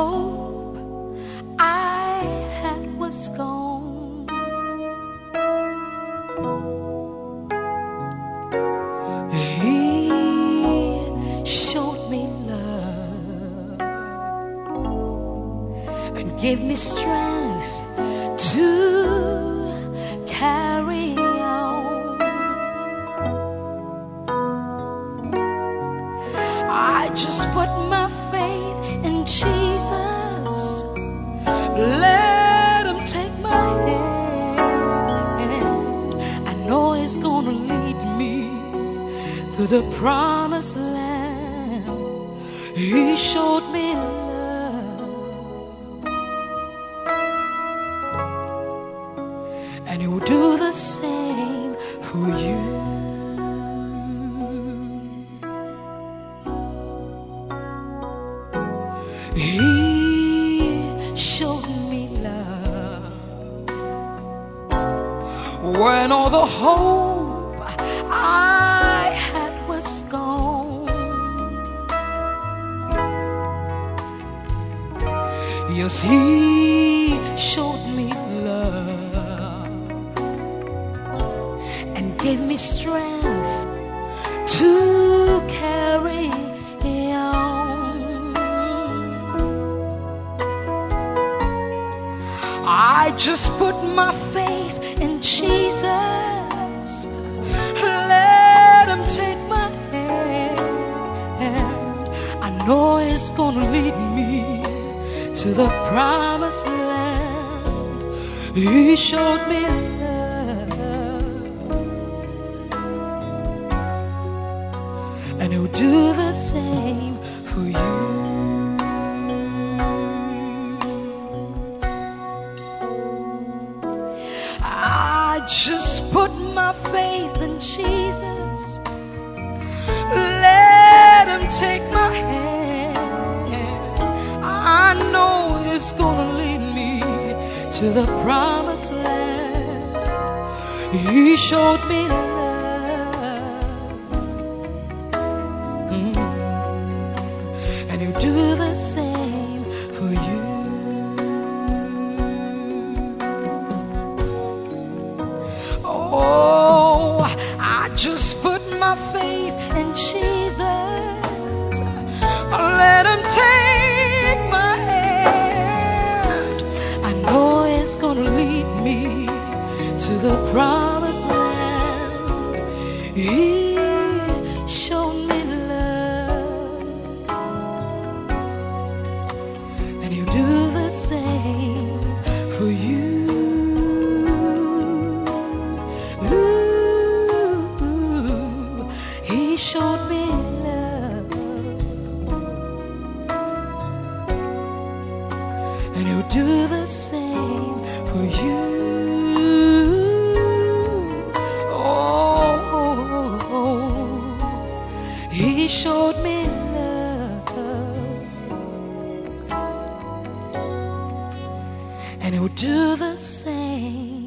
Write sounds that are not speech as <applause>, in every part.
hold. He showed me love. And He'll do the same.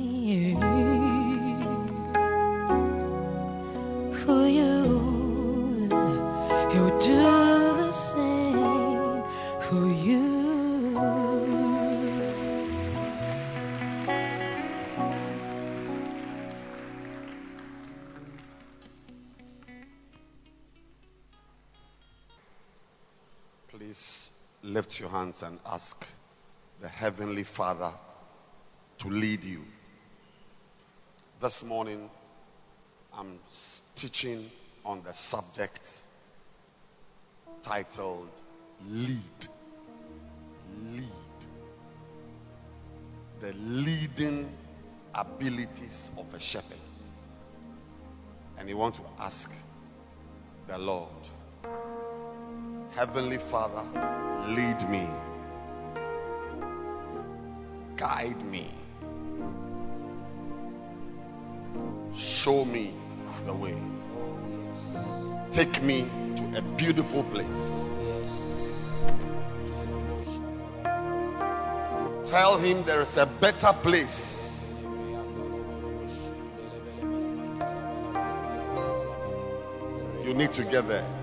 hands and ask the Heavenly Father to lead you. This morning, I'm teaching on the subject titled Lead. Lead. The leading abilities of a shepherd. And you want to ask the Lord Heavenly Father, lead me, guide me, show me the way. Take me to a beautiful place. Tell him there is a better place. You need to get there.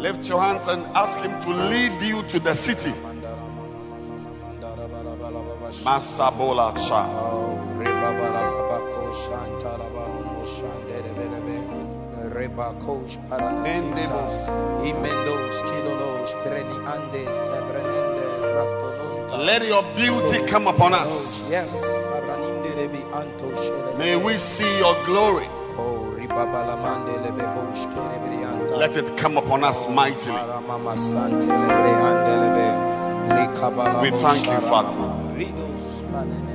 Lift your hands and ask Him to lead you to the city. Masabola Cha. Rebakos Paranendebos, Imendos, Kilolos, Breni Andes, Ebrenende, Rastonunta. Let your beauty come upon us. Yes, Abraninde Rebi Anto Shele. May we see your glory. Oh, Let it come upon us mightily. We thank you, Father.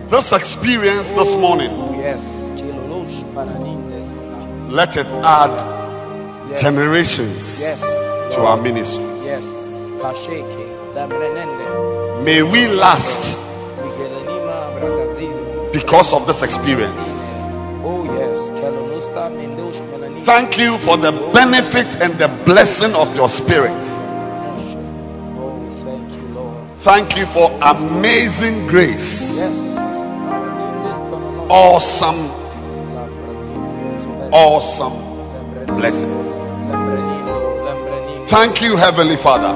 This experience this morning, let it add generations to our. Damrenende. May we last because of this experience. Thank you for the benefit and the blessing of your spirit. Thank you, for amazing grace. Awesome, awesome blessings. Thank you, Heavenly Father.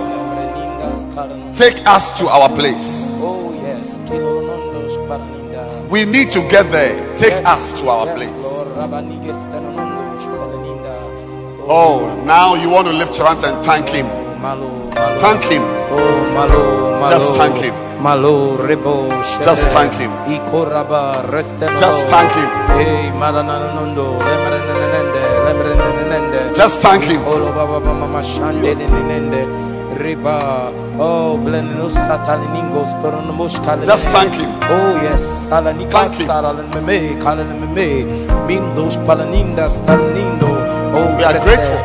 Take us to our place. We need to get there. Take us to our place. Oh, now you want to lift your hands and thank Him. Thank Him. Oh. Just thank Him. Malo, rebo, shebe. Just thank Him. Just thank Him. Just thank Him. Olo baba mama shande nenende. Riba, oh, blenus sataliningos, koronomosh. Just thank Him. Oh, yes, salanika salalmeme, kalalmeme. Mindos. Oh, We are grateful.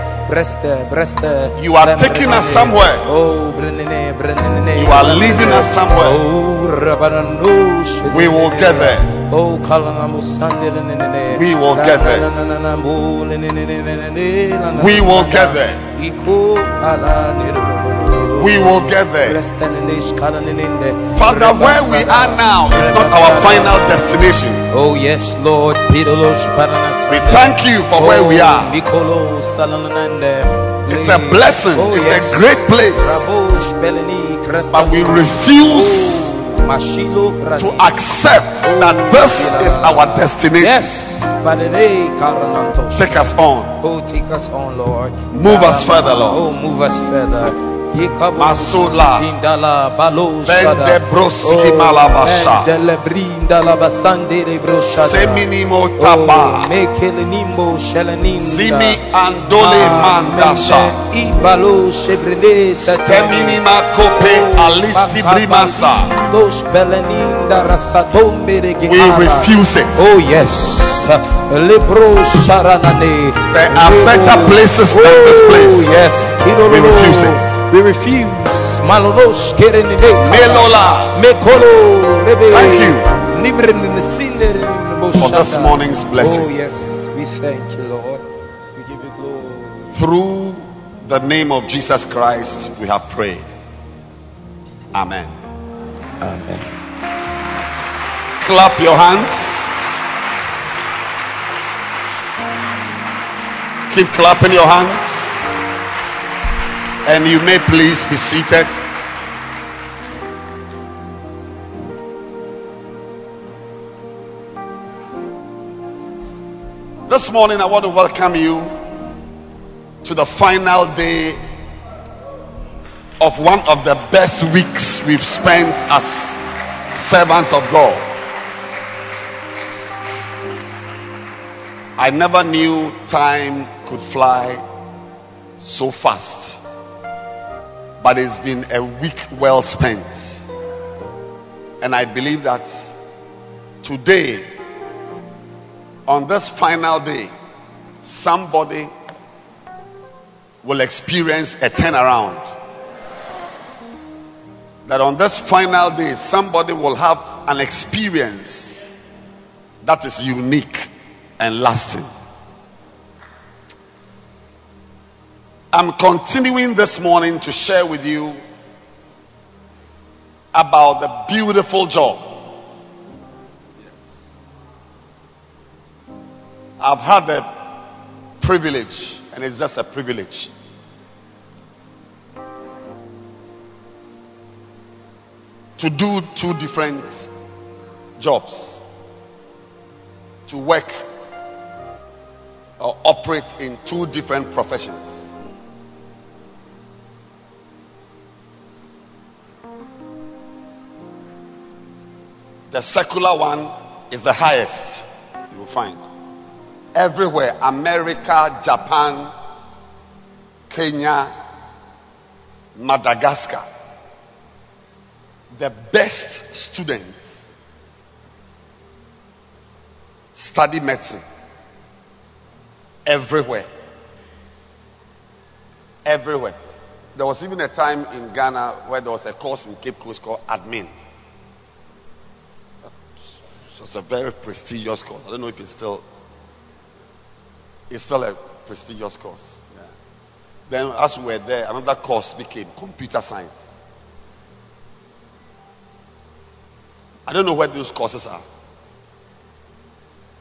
You are taking us somewhere. Oh. You are leading us somewhere. Oh. We will get there. We will get there. We will get there. We will get there. Father, where we are now is not our final destination. Oh, yes, Lord. We thank you for where we oh, are. It's a blessing. Oh, It's a great place. But we refuse oh, to accept oh, that this is our destination. Yes. Take us on. Oh, take us on, Lord. Move us further, Lord. Oh, move us further. Yekabu Masula. Indala balo Bende shada. broski malabasha. Endele brinda la basande de broshada. Seminimo Oh, taba. Oh, mekele nimbo sheleninda. Zimi andole ah, mandasha. Ibalo shebrele sete. Teminima kope alisti brimasa. Los beleninda rasatombe de We refuse it. Oh yes. There are better places than this oh, place. Oh yes. We refuse it. We refuse. Malonos kerenine. Melola. Mekolo. Thank you for this morning's blessing. Oh yes. We thank you, Lord. We give you glory. Through the name of Jesus Christ, we have prayed. Amen. Amen. Clap your hands. Keep clapping your hands. And you may please be seated. This morning, I want to welcome you to the final day of one of the best weeks we've spent as servants of God. I never knew time could fly so fast. But it's been a week well spent. And I believe that today, on this final day, somebody will experience a turnaround. That on this final day, somebody will have an experience that is unique and lasting. I'm continuing this morning to share with you about the beautiful job. Yes. I've had the privilege, and it's just a privilege. To do two different jobs, to work or operate in two different professions. The secular one is the highest you will find. Everywhere America, Japan, Kenya, Madagascar. The best students study medicine everywhere. Everywhere. There was even a time in Ghana where there was a course in Cape Coast called admin. It's a very prestigious course. I don't know if it's still it's still a prestigious course. Yeah. Then as we were there, another course became computer science. I don't know where those courses are.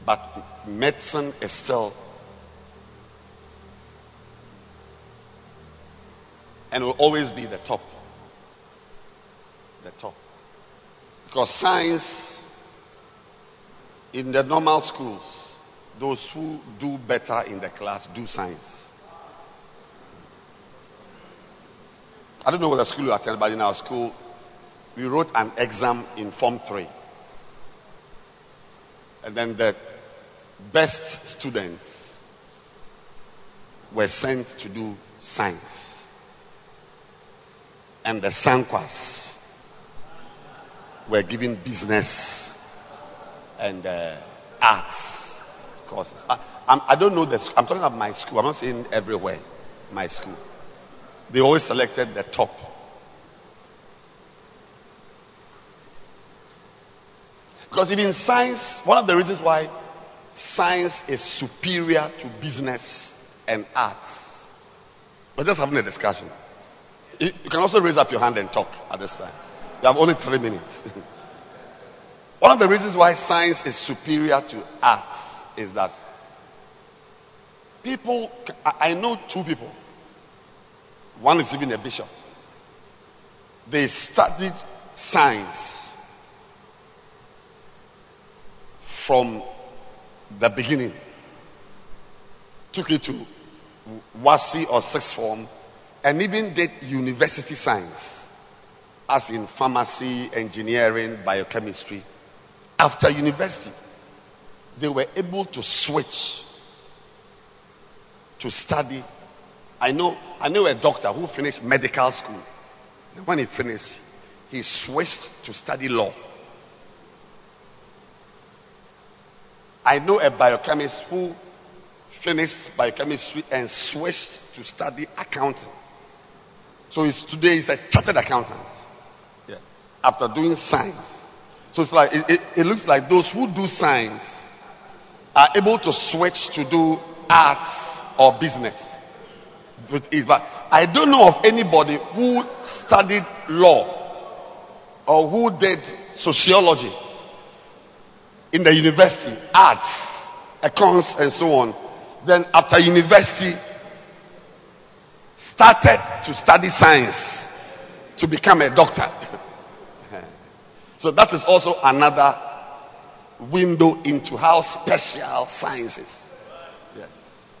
But medicine is still and will always be the top. The top. Because science in the normal schools, those who do better in the class do science. I don't know what school you attend, but in our school, we wrote an exam in Form 3. And then the best students were sent to do science. And the Sankwas were given business and uh, arts courses. I, I'm, I do not know this. I'm talking about my school. I'm not saying everywhere. My school. They always selected the top. Because even science, one of the reasons why science is superior to business and arts. We're just having a discussion. You can also raise up your hand and talk at this time. You have only three minutes. <laughs> One of the reasons why science is superior to arts is that people, I know two people. One is even a bishop. They studied science from the beginning. Took it to WASSCE or sixth form and even did university science, as in pharmacy, engineering, biochemistry. After university, they were able to switch to study. I know, I know a doctor who finished medical school. When he finished, he switched to study law. I know a biochemist who finished biochemistry and switched to study accounting. So today he's a chartered accountant. Yeah. After doing science. So it's like it, it, it looks like those who do science are able to switch to do arts or business. But I don't know of anybody who studied law or who did sociology in the university, arts, accounts, and so on. Then after university, started to study science to become a doctor. So that is also another window into how special science is. Yes.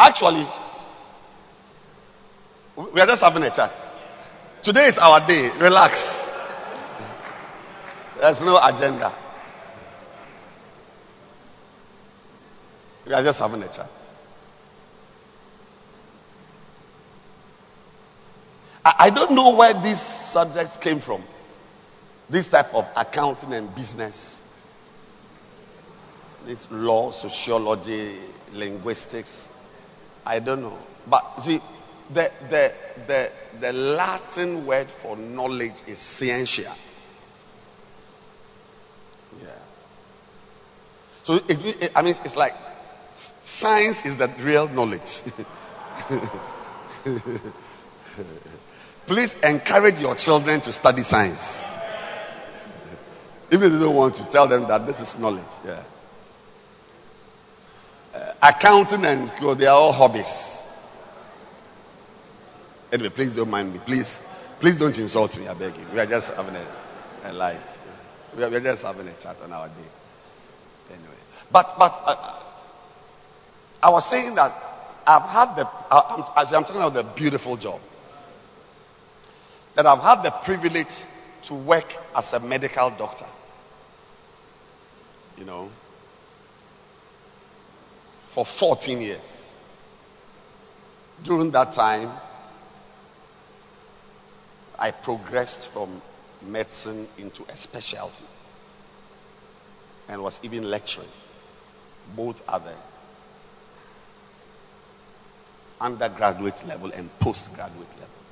Actually, we are just having a chat. Today is our day. Relax. There's no agenda. We are just having a chat. I, I don't know where these subjects came from. This type of accounting and business. This law, sociology, linguistics. I don't know. But see, the, the, the, the Latin word for knowledge is scientia. Yeah. So, it, it, I mean, it's like Science is that real knowledge. <laughs> Please encourage your children to study science. Even if they don't want to tell them that this is knowledge. Yeah. Uh, accounting and they are all hobbies. Anyway, please don't mind me. Please, please don't insult me. I beg you. We are just having a, a light. We are, we are just having a chat on our day. Anyway, but but uh, I was saying that I've had the. Uh, I'm, I'm talking about the beautiful job that I've had the privilege to work as a medical doctor. You know, for 14 years. During that time, I progressed from medicine into a specialty and was even lecturing. Both at the undergraduate level and postgraduate level.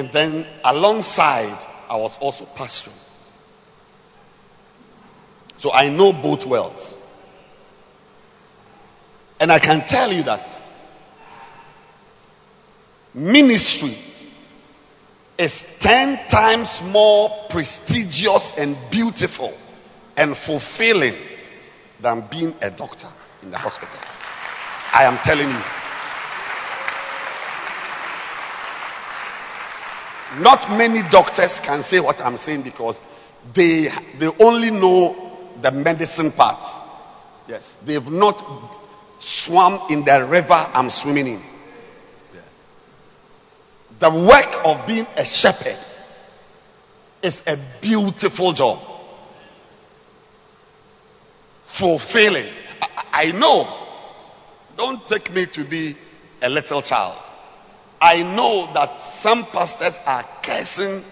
And then alongside, I was also pastoring. So I know both worlds. And I can tell you that ministry is 10 times more prestigious and beautiful and fulfilling than being a doctor in the hospital. I am telling you. Not many doctors can say what I'm saying because they they only know the medicine part. Yes, they've not swum in the river I'm swimming in. The work of being a shepherd is a beautiful job. Fulfilling. I, I know. Don't take me to be a little child. I know that some pastors are cursing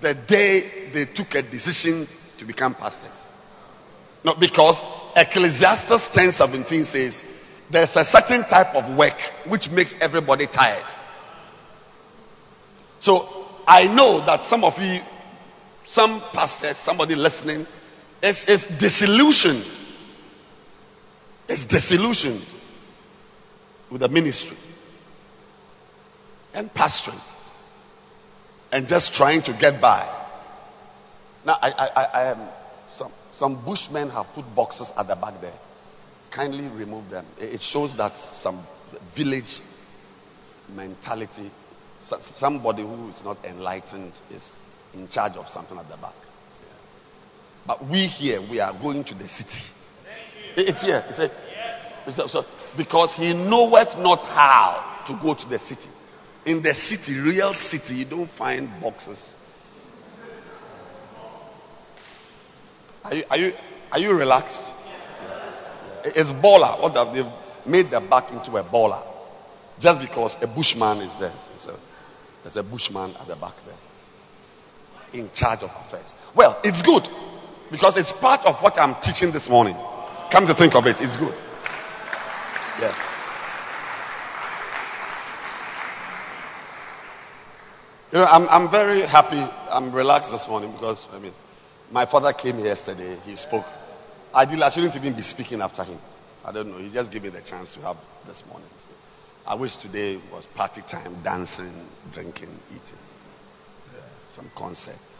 the day they took a decision to become pastors. No, because Ecclesiastes 10:17 says there's a certain type of work which makes everybody tired. So I know that some of you, some pastors, somebody listening, is, is disillusioned. Is disillusioned with the ministry and pastoring and just trying to get by. Now, I, I, I am some some bushmen have put boxes at the back there. Kindly remove them. It shows that some village mentality. Somebody who is not enlightened is in charge of something at the back. But we here, we are going to the city. It's here. It's a, so, because he knoweth not how to go to the city. In the city, real city, you don't find boxes. Are you, are you, are you relaxed? It's baller. What have they made the back into a baller? Just because a bushman is there. A, there's a bushman at the back there. In charge of affairs. Well, it's good. Because it's part of what I'm teaching this morning. Come to think of it, it's good. Yeah. You know, I'm, I'm very happy. I'm relaxed this morning because, I mean, my father came yesterday. He spoke. I shouldn't even be speaking after him. I don't know. He just gave me the chance to have this morning. I wish today was party time, dancing, drinking, eating, yeah, some concerts.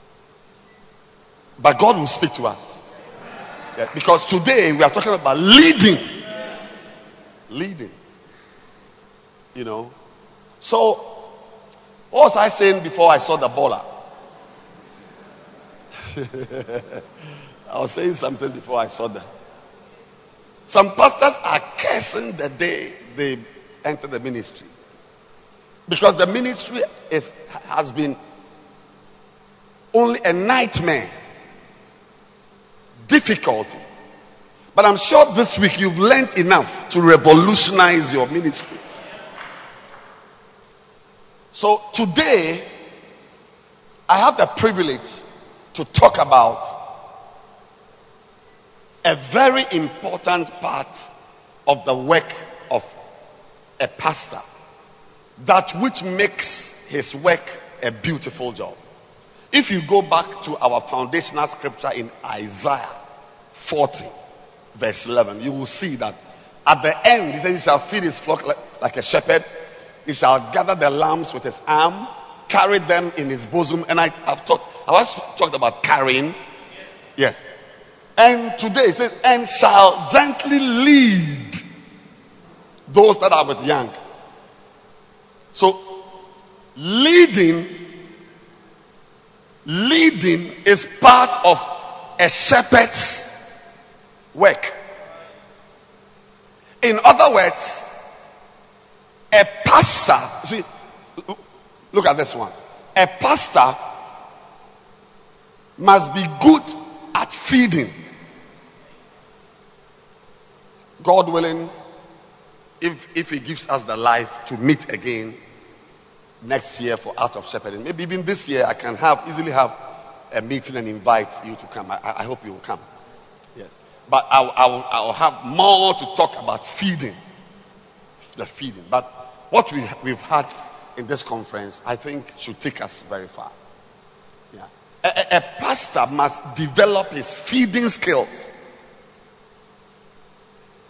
But God will speak to us. Yeah, because today we are talking about leading. Leading. You know. So what was I saying before I saw the baller? <laughs> I was saying something before I saw them. Some pastors are cursing the day they enter the ministry. Because the ministry is, has been only a nightmare, difficulty. But I'm sure this week you've learned enough to revolutionize your ministry. So today, I have the privilege to talk about a very important part of the work of a pastor. That which makes his work a beautiful job. If you go back to our foundational scripture in Isaiah 40, verse 11, you will see that at the end, he says, He shall feed his flock like, like a shepherd, he shall gather the lambs with his arm, carry them in his bosom. And I, have talked, I was talked about carrying. Yes. And today it says, and shall gently lead those that are with young. So, leading, leading is part of a shepherd's work. In other words, a pastor, see, look at this one. A pastor must be good at feeding. God willing, if, if He gives us the life to meet again next year for Art of Shepherding, maybe even this year, I can have easily have a meeting and invite you to come. I, I hope you will come. Yes. But I'll, I'll, I'll have more to talk about feeding. The feeding. But what we, we've had in this conference, I think, should take us very far. Yeah. A, a, pastor must develop his feeding skills.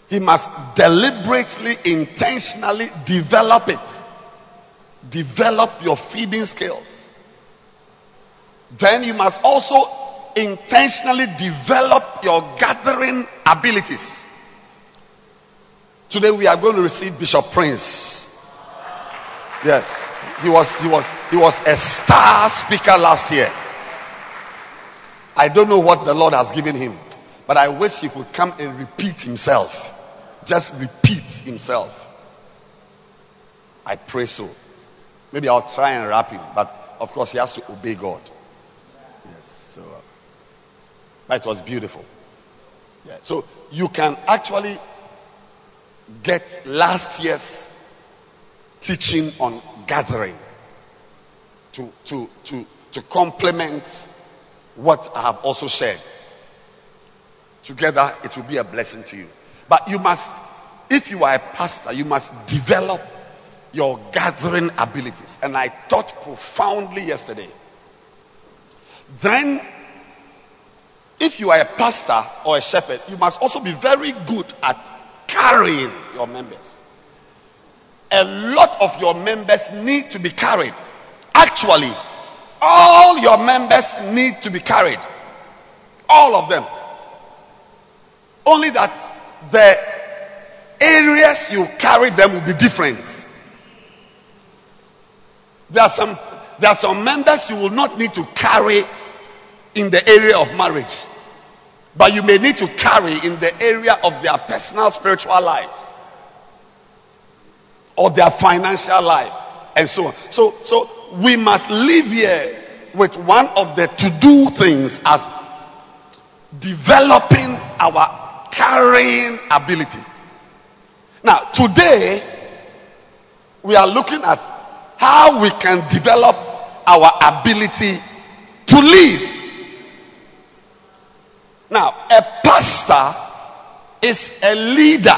He must deliberately, intentionally develop it. Develop your feeding skills. Then you must also intentionally develop your gathering abilities. Today we are going to receive Bishop Prince. Yes, he was he was he was a star speaker last year. I don't know what the Lord has given him, but I wish he could come and repeat himself. Just repeat himself. I pray so. Maybe I'll try and wrap him, but of course he has to obey God. Yes, so uh, it was beautiful. Yeah, so you can actually get last year's teaching on gathering to to to to complement what I have also shared. Together, it will be a blessing to you. But you must, if you are a pastor, you must develop your gathering abilities. And I taught profoundly yesterday. Then, if you are a pastor or a shepherd, you must also be very good at carrying your members. A lot of your members need to be carried. Actually, all your members need to be carried. All of them. Only that the areas you carry them will be different. There are some there are some members you will not need to carry in the area of marriage, but you may need to carry in the area of their personal spiritual lives or their financial life and so on. So so we must live here with one of the to do things as developing our carrying ability. Now, today, we are looking at how we can develop our ability to lead. Now, a pastor is a leader.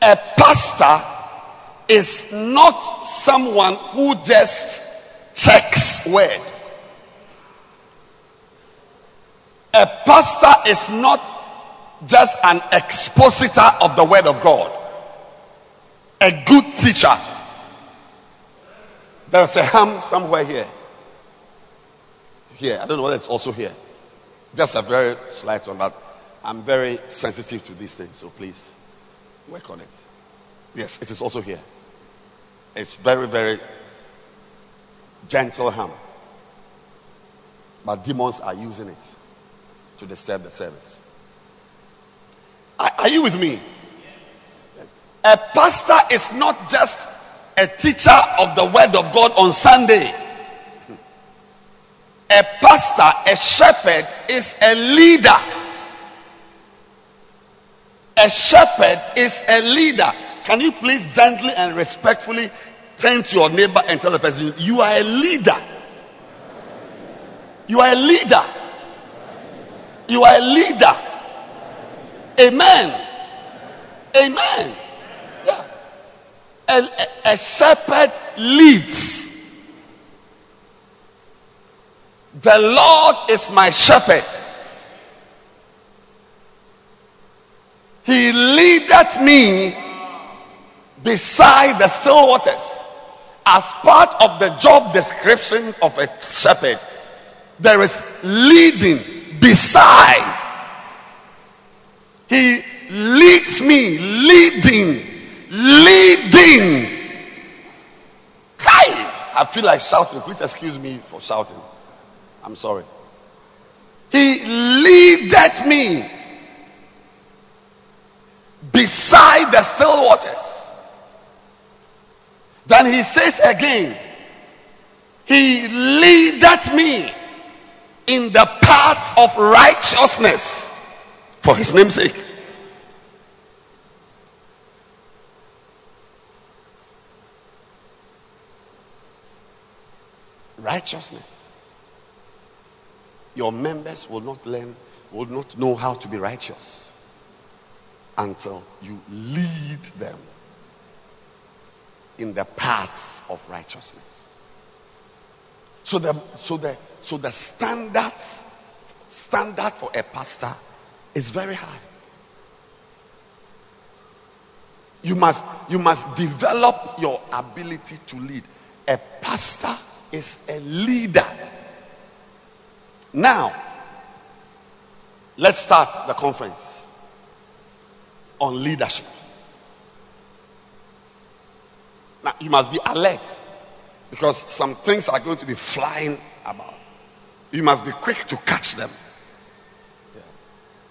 A pastor is not someone who just checks word. A pastor is not just an expositor of the word of God, a good teacher. There's a ham somewhere here. Here, I don't know whether it's also here. Just a very slight one, but I'm very sensitive to these things, so please work on it. Yes, it is also here. It's very, very gentle ham. But demons are using it to disturb the service. Are, are you with me? A pastor is not just a teacher of the word of God on Sunday. A pastor, a shepherd, is a leader. A shepherd is a leader. Can you please gently and respectfully turn to your neighbor and tell the person, You are a leader. You are a leader. You are a leader. Amen. Amen. Yeah. A, a, shepherd leads. The Lord is my shepherd. He leadeth me beside the still waters. As part of the job description of a shepherd, there is leading beside. He leads me, leading, leading. Hi! I feel like shouting. Please excuse me for shouting. I'm sorry. He leadeth me beside the still waters. Then he says again, He leadeth me in the paths of righteousness for his name's sake. Righteousness. Your members will not learn, will not know how to be righteous until you lead them in the paths of righteousness. So the so the so the standards standard for a pastor is very high. You must you must develop your ability to lead. A pastor is a leader. Now, let's start the conference on leadership. Now, you must be alert because some things are going to be flying about. You must be quick to catch them. Yeah.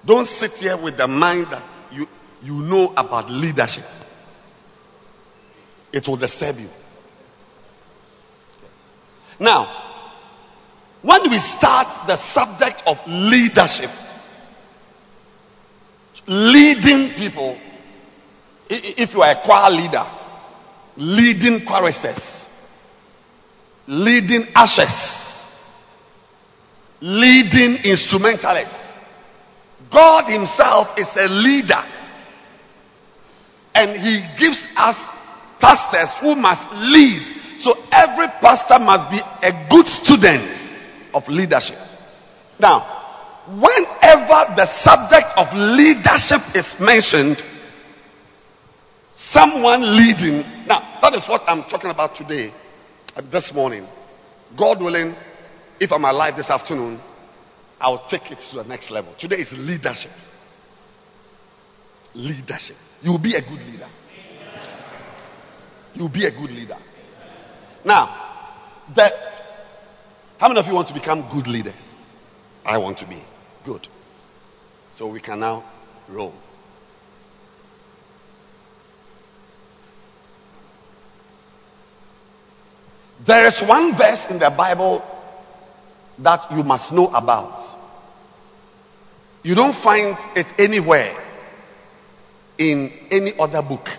Don't sit here with the mind that you, you know about leadership, it will disturb you. Now, when we start the subject of leadership, leading people, if you are a choir leader, leading choruses, leading ushers, leading instrumentalists, God Himself is a leader. And He gives us pastors who must lead so every pastor must be a good student of leadership. Now, whenever the subject of leadership is mentioned, someone leading. Now, that is what I'm talking about today, uh, this morning. God willing, if I'm alive this afternoon, I'll take it to the next level. Today is leadership. Leadership. You will be a good leader. You will be a good leader. Now, that how many of you want to become good leaders? I want to be good. So we can now roll. There is one verse in the Bible that you must know about. You don't find it anywhere in any other book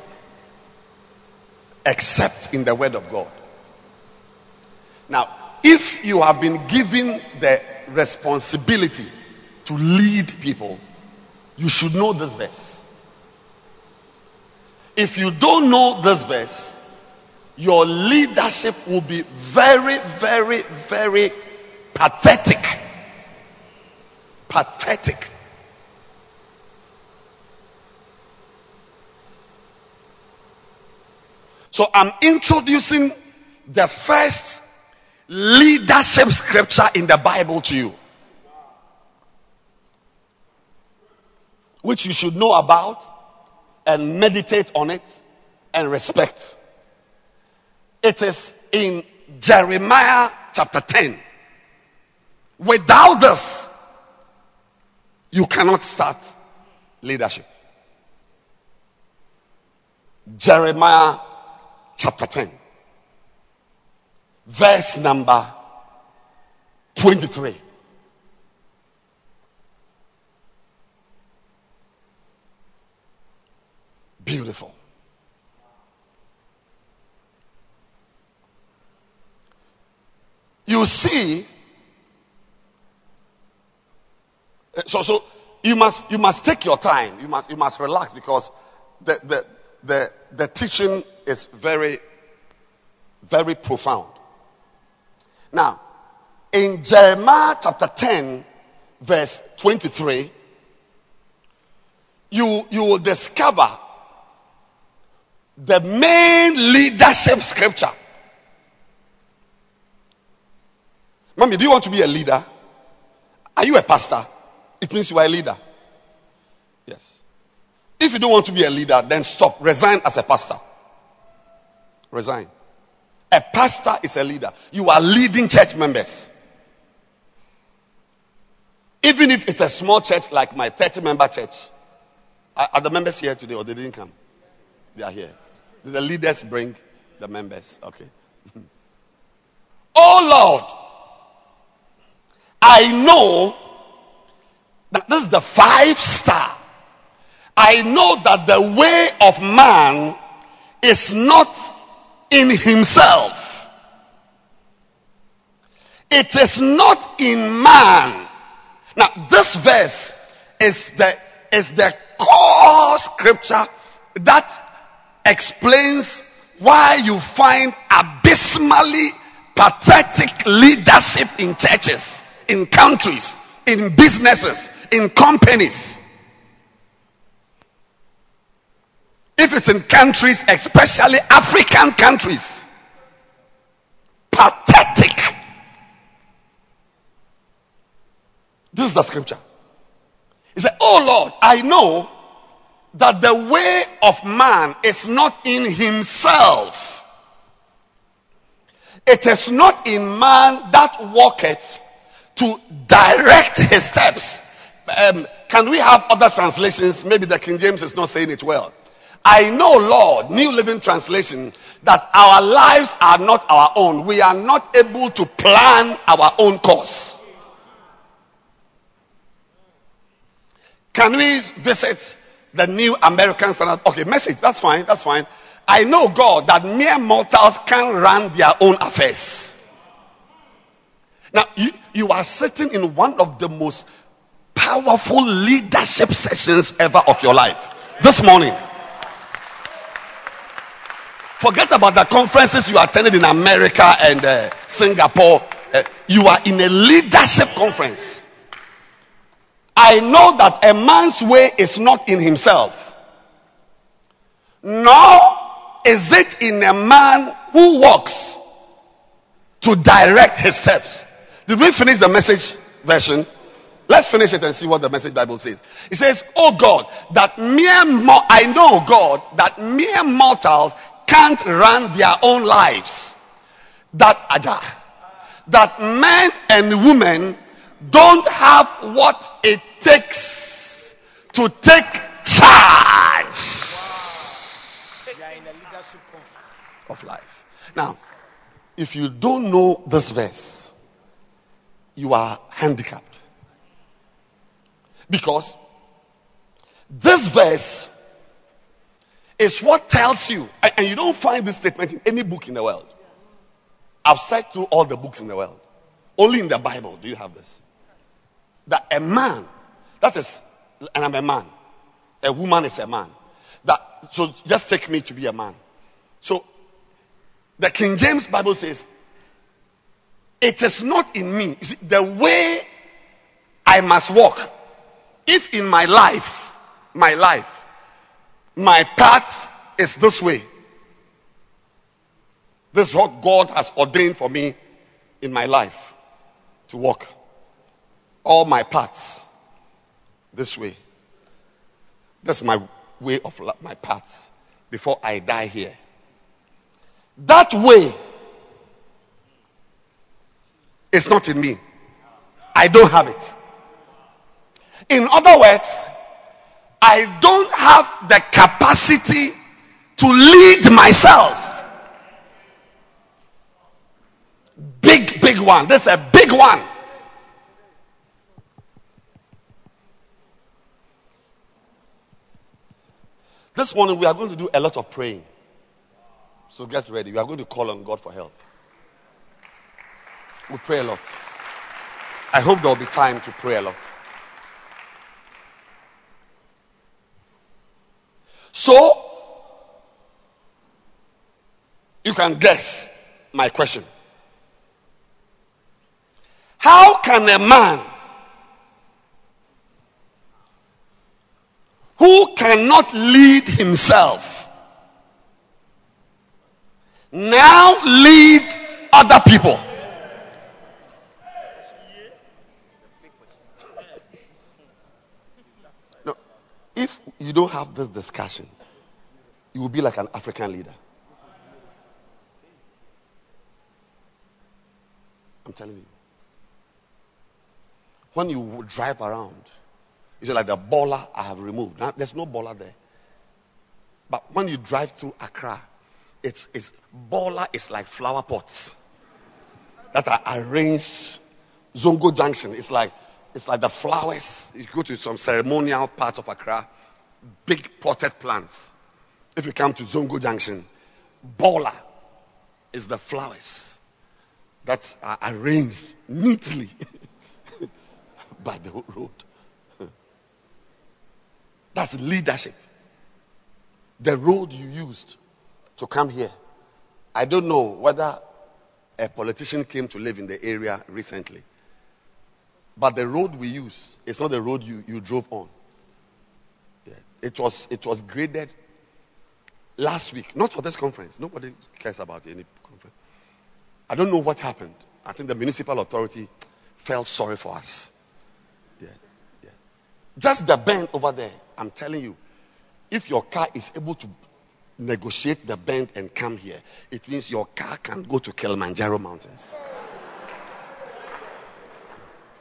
except in the Word of God. Now, if you have been given the responsibility to lead people, you should know this verse. If you don't know this verse, your leadership will be very, very, very pathetic. Pathetic. So I'm introducing the first leadership scripture in the Bible to you, which you should know about and meditate on it and respect. It is in Jeremiah chapter 10. Without this, you cannot start leadership. Jeremiah chapter 10 verse number 23. Beautiful. You see, eh, so so you must you must take your time. You must you must relax because the the the, the teaching is very very profound. Now, in Jeremiah chapter 10, verse 23, you, you will discover the main leadership scripture. Mommy, do you want to be a leader? Are you a pastor? It means you are a leader. Yes. If you don't want to be a leader, then stop. Resign as a pastor. Resign. A pastor is a leader. You are leading church members. Even if it's a small church like my 30 member church. Are, are the members here today or they didn't come? They are here. The leaders bring the members? Okay. <laughs> oh Lord, I know that this is the five star. I know that the way of man is not in himself. It is not in man. Now, this verse is the, is the core scripture that explains why you find abysmally pathetic leadership in churches, in countries, in businesses, in companies. If it's in countries, especially African countries, pathetic. This is the scripture. He said, Oh Lord, I know that the way of man is not in himself. It is not in man that walketh to direct his steps. Um, can we have other translations? Maybe the King James is not saying it well. I know, Lord, New Living Translation, that our lives are not our own. We are not able to plan our own course. Can we visit the New American Standard? Okay, message, that's fine, that's fine. I know, God, that mere mortals can run their own affairs. Now, you, you are sitting in one of the most powerful leadership sessions ever of your life this morning. Forget about the conferences you attended in America and uh, Singapore. Uh, you are in a leadership conference. I know that a man's way is not in himself, nor is it in a man who walks to direct his steps. Did we finish the message version? Let's finish it and see what the message Bible says. It says, Oh God, that mere, mo- I know God, that mere mortals can't run their own lives. That aja. That men and women don't have what it takes to take charge of life. Now, if you don't know this verse, you are handicapped. Because this verse is what tells you, and you don't find this statement in any book in the world. I've searched through all the books in the world. Only in the Bible do you have this. That a man, that is, and I'm a man. A woman is a man. That, so just take me to be a man. So, the King James Bible says, it is not in me. See, the way I must walk. If in my life, my life, my path is this way. This is what God has ordained for me in my life to walk. All my paths this way. That's my way of my paths before I die here. That way is not in me. I don't have it. In other words, I don't have the capacity to lead myself. Big, big one. This is a big one. This morning we are going to do a lot of praying. So get ready. We are going to call on God for help. We pray a lot. I hope there will be time to pray a lot. So, you can guess my question. How can a man who cannot lead himself Now lead other people. No, if you don't have this discussion, you will be like an African leader. I'm telling you. When you drive around, it's like the borla I have removed. Now, there's no borla there. But when you drive through Accra, it's, it's borla is like flower pots that are arranged. Zongo Junction, it's like it's like the flowers. You go to some ceremonial parts of Accra, big potted plants. If you come to Zongo Junction, borla is the flowers that are arranged neatly <laughs> by the road. That's leadership. The road you used to come here. I don't know whether a politician came to live in the area recently. But the road we use is not the road you, you drove on. Yeah. It was it was graded last week, not for this conference. Nobody cares about any conference. I don't know what happened. I think the municipal authority felt sorry for us. Just the bend over there, I'm telling you, if your car is able to negotiate the bend and come here, it means your car can go to Kilimanjaro mountains.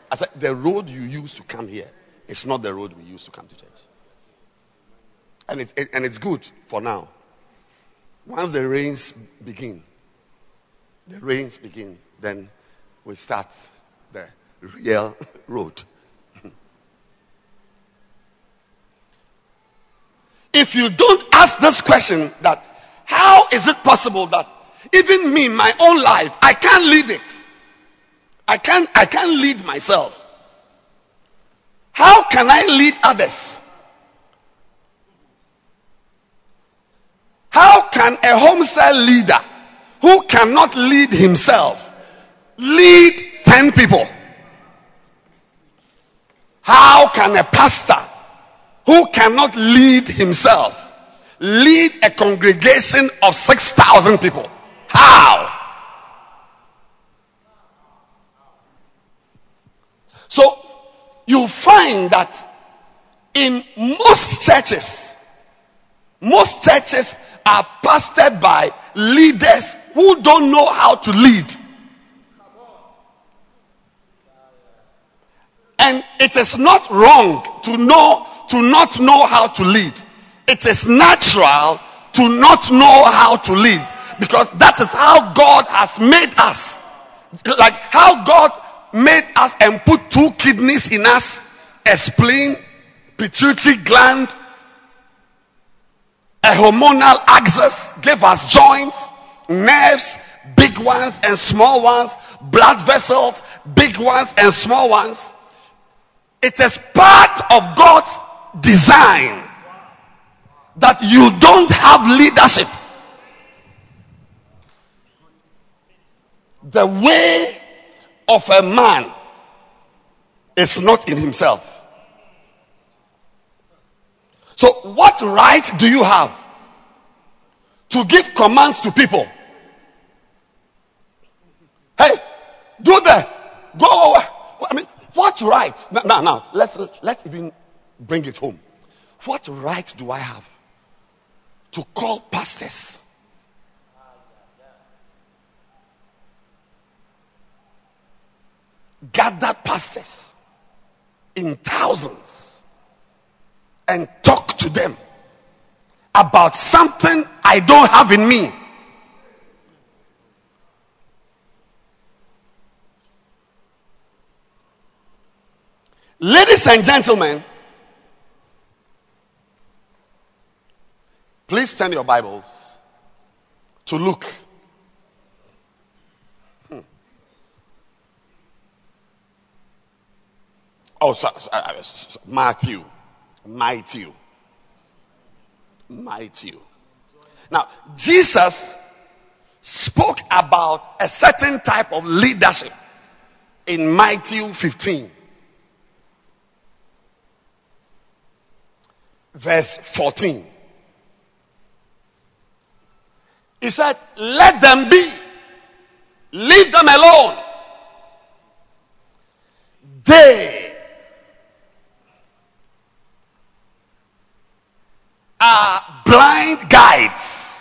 I said, the road you use to come here is not the road we use to come to church. And it's, it, and it's good for now. Once the rains begin, the rains begin, then we start the real <laughs> road. If you don't ask this question that how is it possible that even me, my own life, I can't lead it. I can't, I can't lead myself. How can I lead others? How can a home cell leader who cannot lead himself lead 10 people? How can a pastor who cannot lead himself lead a congregation of 6,000 people? How? So you find that in most churches, most churches are pastored by leaders who don't know how to lead. And it is not wrong to know to not know how to lead. It is natural to not know how to lead because that is how God has made us. Like how God made us and put two kidneys in us, a spleen, pituitary gland, a hormonal axis, gave us joints, nerves, big ones and small ones, blood vessels, big ones and small ones. It is part of God's design that you don't have leadership. The way of a man is not in himself. So, what right do you have to give commands to people? Hey, do that. Go. Away. I mean, what right? Now, now, let's let's even bring it home. What right do I have to call pastors? Gather pastors in thousands and talk to them about something I don't have in me. Ladies and gentlemen, please turn your Bibles to Luke. Hmm. Oh, so, so, uh, Matthew. Matthew. Matthew. Now, Jesus spoke about a certain type of leadership in Matthew 15. Verse 14. He said, Let them be. Leave them alone. They are blind guides.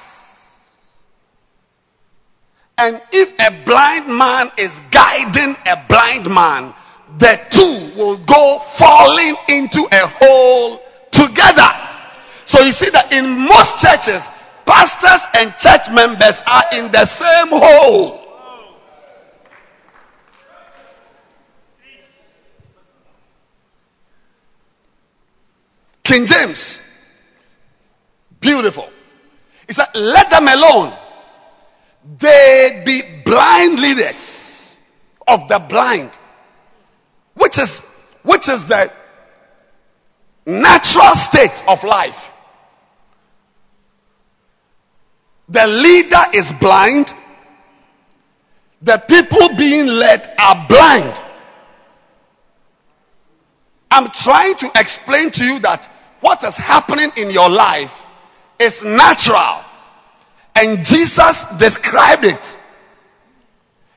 And if a blind man is guiding a blind man, the two will go falling into a hole together. So you see that in most churches, pastors and church members are in the same hole. King James, beautiful. He said, Let them alone. They be blind leaders of the blind, which is which is the natural state of life. The leader is blind. The people being led are blind. I'm trying to explain to you that what is happening in your life is natural. And Jesus described it.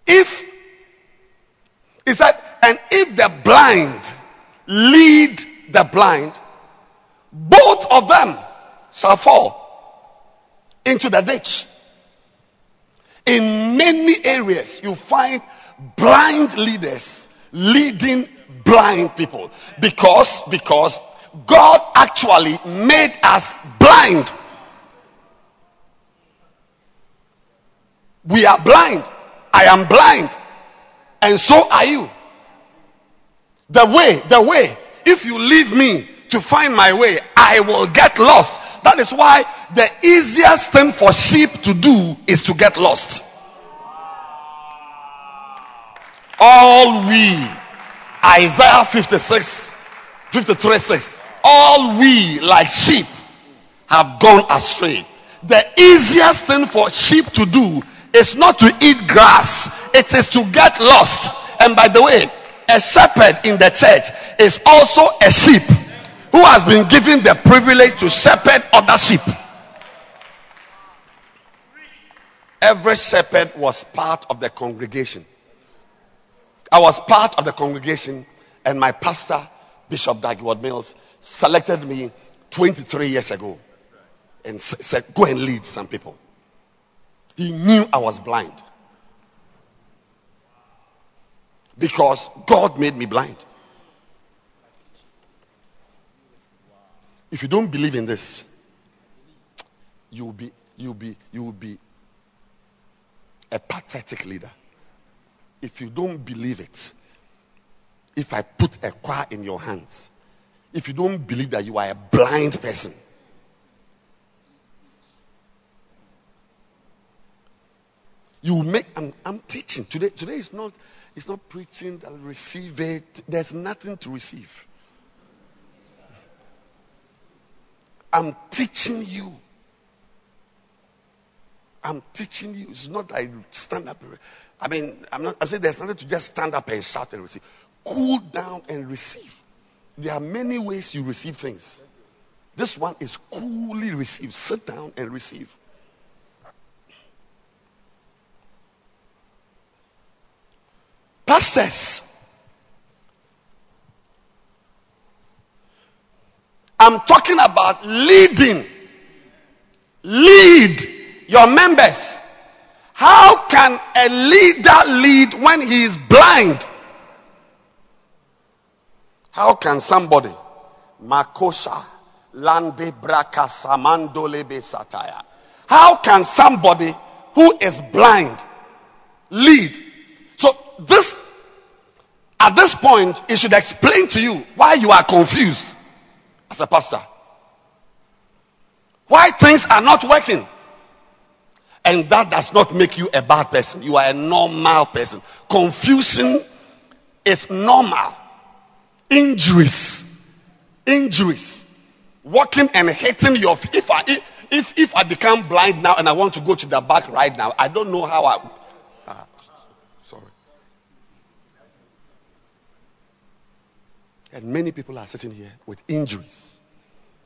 If, he said, and if the blind lead the blind, both of them shall fall into the ditch. In many areas, you find blind leaders leading blind people because because God actually made us blind. We are blind. I am blind. And so are you. The way, the way, if you leave me to find my way, I will get lost. That is why the easiest thing for sheep to do is to get lost. All we, Isaiah 56, 53 6, all we like sheep have gone astray. The easiest thing for sheep to do is not to eat grass, it is to get lost. And by the way, a shepherd in the church is also a sheep who has been given the privilege to shepherd other sheep. Every shepherd was part of the congregation. I was part of the congregation, and my pastor, Bishop Dag Heward-Mills, selected me 23 years ago and said, Go and lead some people. He knew I was blind because God made me blind. If you don't believe in this, you'll be you'll be you'll be a pathetic leader. If you don't believe it, if I put a choir in your hands, if you don't believe that you are a blind person, you make I'm, I'm teaching. Today today is not it's not preaching receive it. There's nothing to receive i'm teaching you. I'm teaching you. It's not that i stand up i mean i'm not i'm saying there's nothing to just stand up and shout and receive. Cool down and receive. There are many ways you receive things. This one is coolly received sit down and receive. Pastors. I'm talking about leading. Lead your members. How can a leader lead when he is blind? How can somebody, Makosha, Lande Braka Samando Lebe Sataya, how can somebody who is blind lead? So this, at this point, it should explain to you why you are confused as a pastor. Why things are not working. And that does not make you a bad person. You are a normal person. Confusion is normal. Injuries. Injuries. Walking and hitting your if I if if I become blind now and I want to go to the back right now, I don't know how I ah, And many people are sitting here with injuries.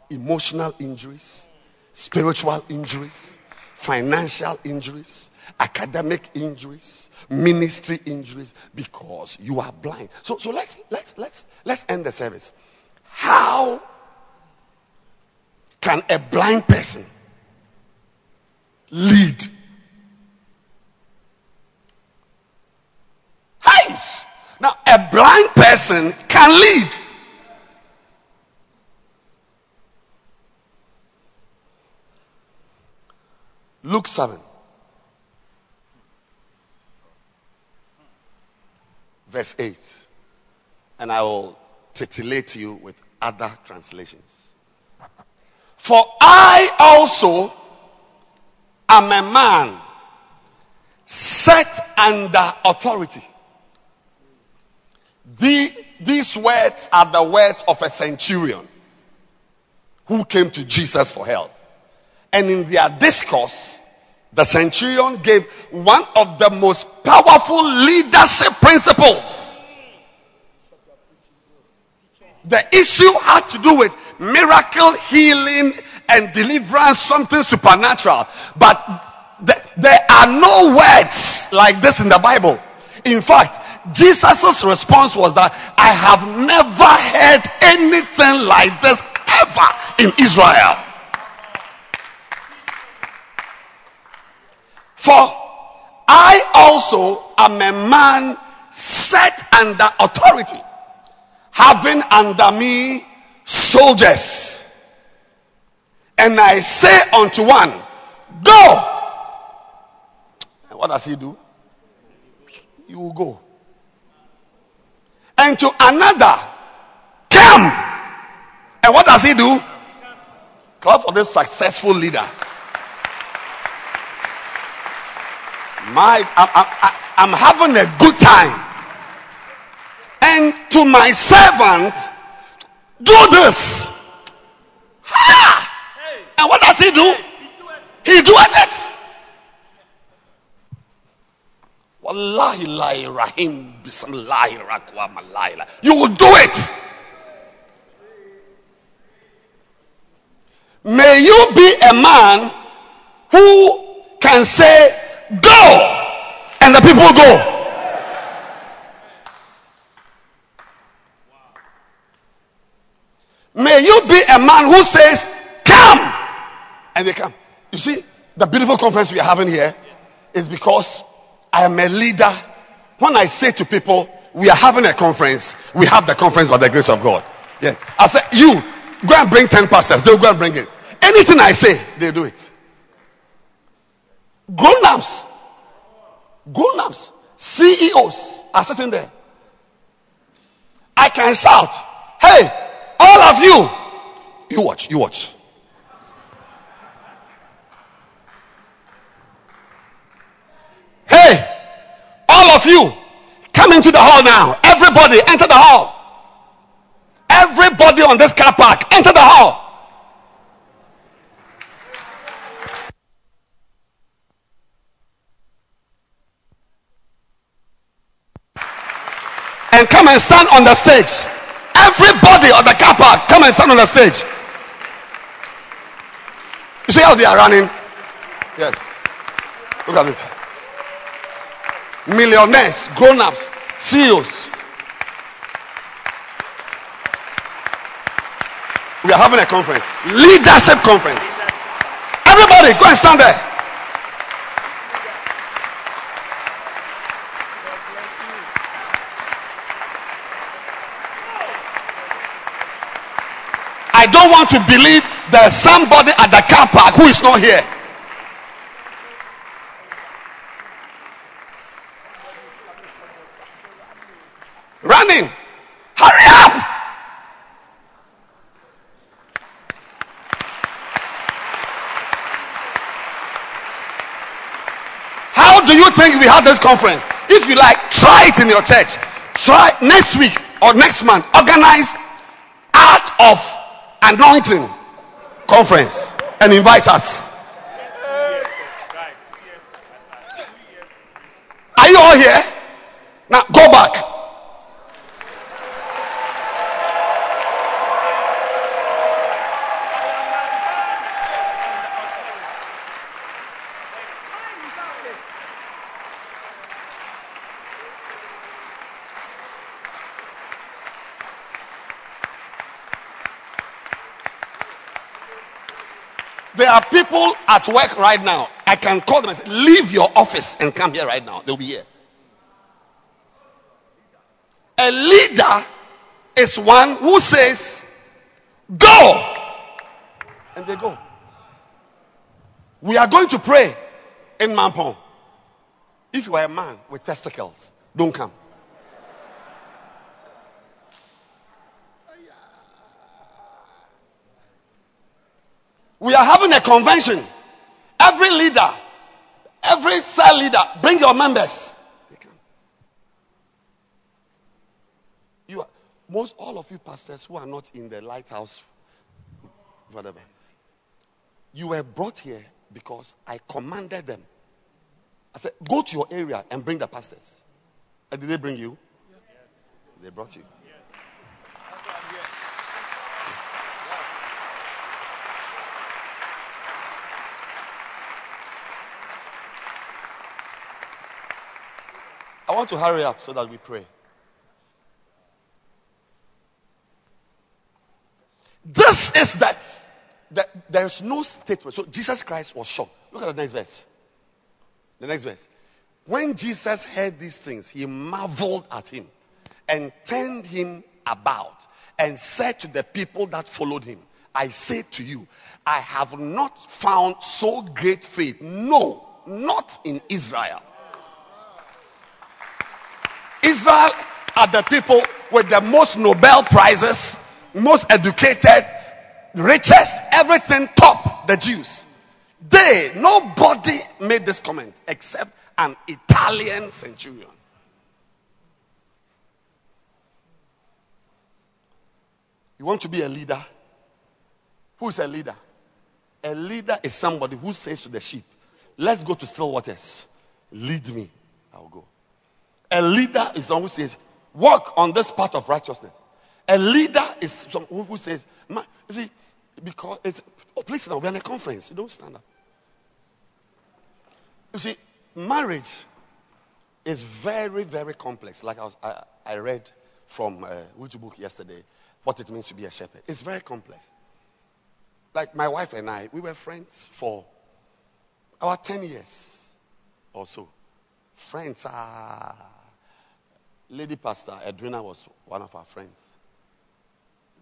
Emotional injuries, spiritual injuries, financial injuries, academic injuries, ministry injuries because you are blind. So, so let's let's let's let's end the service. How can a blind person lead? Heiss. Now, a blind person can lead. Luke 7. Verse 8. And I will titillate you with other translations. For I also am a man set under authority. The, these words are the words of a centurion who came to Jesus for help. And in their discourse, the centurion gave one of the most powerful leadership principles. The issue had to do with miracle healing and deliverance, something supernatural. But th- there are no words like this in the Bible. In fact, Jesus' response was that I have never heard anything like this ever in Israel. For I also am a man set under authority, having under me soldiers. And I say unto one, Go. And what does he do? You will go. And to another, Come. And what does he do? Clap for this successful leader. My, I, am having a good time. And to my servant, do this. Ha! And what does he do? He doeth it. Wallahi la rahim bismillahi rakwa You will do it. May you be a man who can say, Go! And the people go. May you be a man who says, Come! And they come. You see, the beautiful conference we are having here is because I am a leader. When I say to people, we are having a conference, we have the conference by the grace of God. Yeah. I say, you go and bring 10 pastors, they'll go and bring it. Anything I say, they do it. Grown ups, grown ups, CEOs are sitting there. I can shout, hey, all of you, you watch, you watch. Hey, all of you, come into the hall now. Everybody, enter the hall. Everybody on this car park, enter the hall. And come and stand on the stage. Everybody on the car park, come and stand on the stage. You see how they are running? Yes. Look at it millionaires, grown ups, CEOs. We are having a conference, leadership conference. Everybody, go and stand there. I don't want to believe there's somebody at the car park who is not here. Running. Hurry up. How do you think we have this conference? If you like, try it in your church. Try next week or next month. Organize Art of Anointing conference and invite us. Are you all here? Now go back. There are people at work right now. I can call them and say, Leave your office and come here right now. They'll be here. A leader is one who says, Go! And they go. We are going to pray in Mampong. If you are a man with testicles, don't come. We are having a convention. Every leader, every cell leader, bring your members. You are, most all of you pastors who are not in the lighthouse, whatever, you were brought here because I commanded them. I said, go to your area and bring the pastors. And did they bring you? Yes. They brought you. I want to hurry up so that we pray. This is that, that there's no statement. So Jesus Christ was shocked. Look at the next verse. The next verse. When Jesus heard these things, he marveled at him and turned him about and said to the people that followed him, I say to you, I have not found so great faith. No, not in Israel. Israel are the people with the most Nobel prizes, most educated, richest, everything top, the Jews. They, nobody made this comment except an Italian centurion. You want to be a leader? Who is a leader? A leader is somebody who says to the sheep, Let's go to still waters. Lead me. I'll go. A leader is someone who says, Walk on this path of righteousness. A leader is someone who says, You see, because it's, oh, please, now we're in a conference. You don't stand up. You see, marriage is very, very complex. Like I, was, I, I read from uh, which book yesterday, what it means to be a shepherd. It's very complex. Like my wife and I, we were friends for about 10 years or so. Friends are. Lady Pastor Edwina was one of our friends.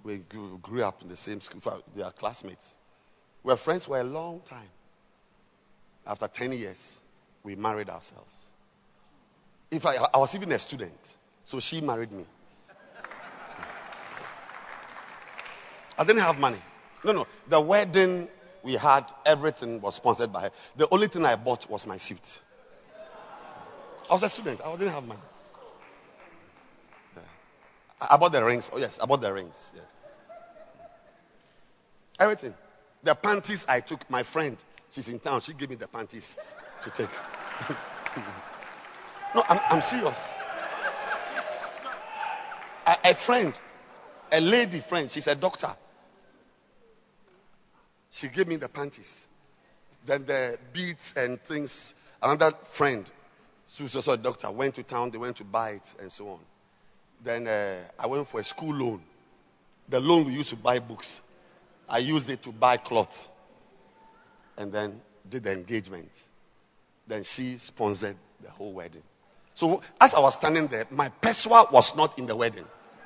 We grew, up in the same school. They are classmates. We were friends for a long time. After 10 years, we married ourselves. If I, I was even a student, so she married me. I didn't have money. No, no. The wedding we had, everything was sponsored by her. The only thing I bought was my suit. I was a student. I didn't have money. Bought the rings. Oh, yes. about the rings. Yes. Everything. The panties I took, my friend, she's in town. She gave me the panties to take. <laughs> no, I'm, I'm serious. A, a friend, a lady friend, she's a doctor. She gave me the panties. Then the beads and things. Another friend, who's also a doctor, went to town. They went to buy it and so on. Then uh, I went for a school loan. The loan we used to buy books. I used it to buy cloth. And then did the engagement. Then she sponsored the whole wedding. So as I was standing there, my peswa was not in the wedding.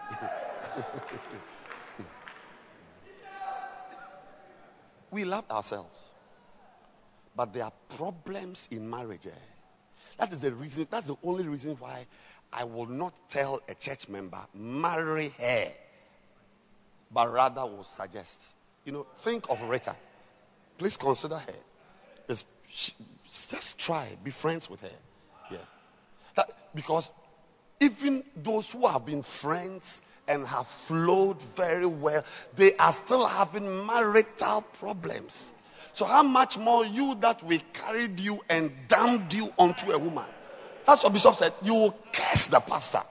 <laughs> we love ourselves. But there are problems in marriage. Eh? That is the reason, that's the only reason why I will not tell a church member, marry her, but rather will suggest. You know, think of Rita. Please consider her. It's she, just try, be friends with her. Yeah. That, because even those who have been friends and have flowed very well, they are still having marital problems. So, how much more you that we carried you and damned you onto a woman? That's what Bishop said. You will curse the pastor.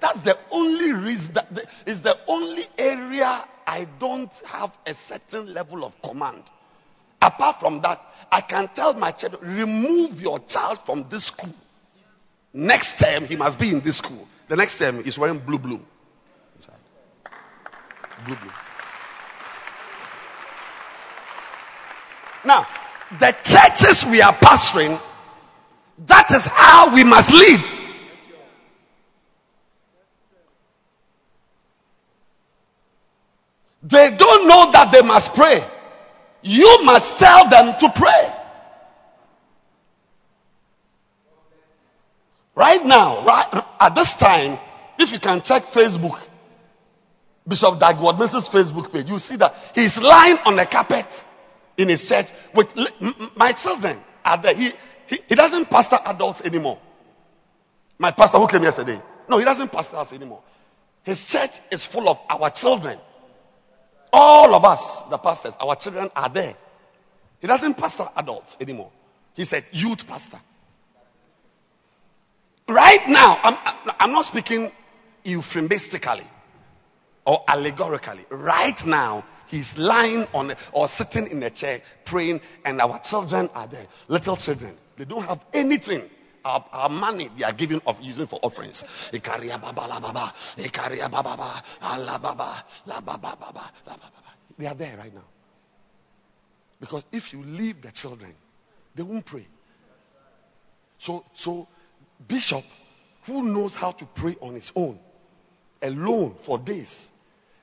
That's the only reason, that the, is the only area I don't have a certain level of command. Apart from that, I can tell my child, remove your child from this school. Next term, he must be in this school. The next term, he's wearing blue, blue. Inside. Blue, blue. Now, the churches we are pastoring, that is how we must lead. They don't know that they must pray. You must tell them to pray. Right now, right at this time, if you can check Facebook, Bishop Dag Heward-Mills's Facebook page, you see that he's lying on the carpet in his church with my children are there. He, he, he doesn't pastor adults anymore. My pastor who came yesterday. No, he doesn't pastor us anymore. His church is full of our children. All of us, the pastors, our children are there. He doesn't pastor adults anymore. He's a youth pastor. Right now, I'm, I'm not speaking euphemistically or allegorically. Right now, he's lying on or sitting in a chair praying, and our children are there. Little children. They don't have anything. Our, our, money they are giving of using for offerings. They are there right now. Because if you leave the children, they won't pray. So, so Bishop, who knows how to pray on his own, alone for days,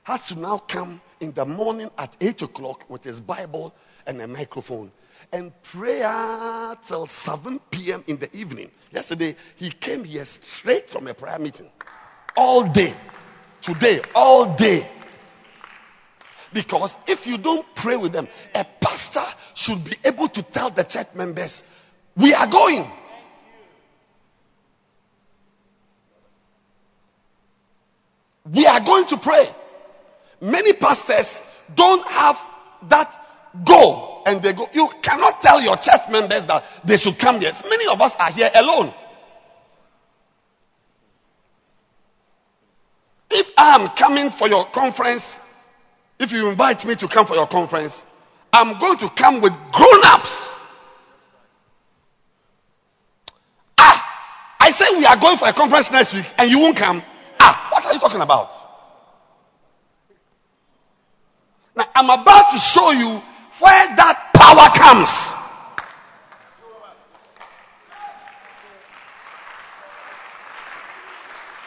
has to now come in the morning at 8 o'clock with his Bible and a microphone and prayer till 7 p.m. in the evening. Yesterday, he came here straight from a prayer meeting. All day. Today, all day. Because if you don't pray with them, a pastor should be able to tell the church members, we are going. We are going to pray. Many pastors don't have that go and they go. You cannot tell your church members that they should come here. Many of us are here alone. If I am coming for your conference, if you invite me to come for your conference, I'm going to come with grown ups. Ah, I say we are going for a conference next week and you won't come. Ah, what are you talking about? Now, I'm about to show you where that power comes.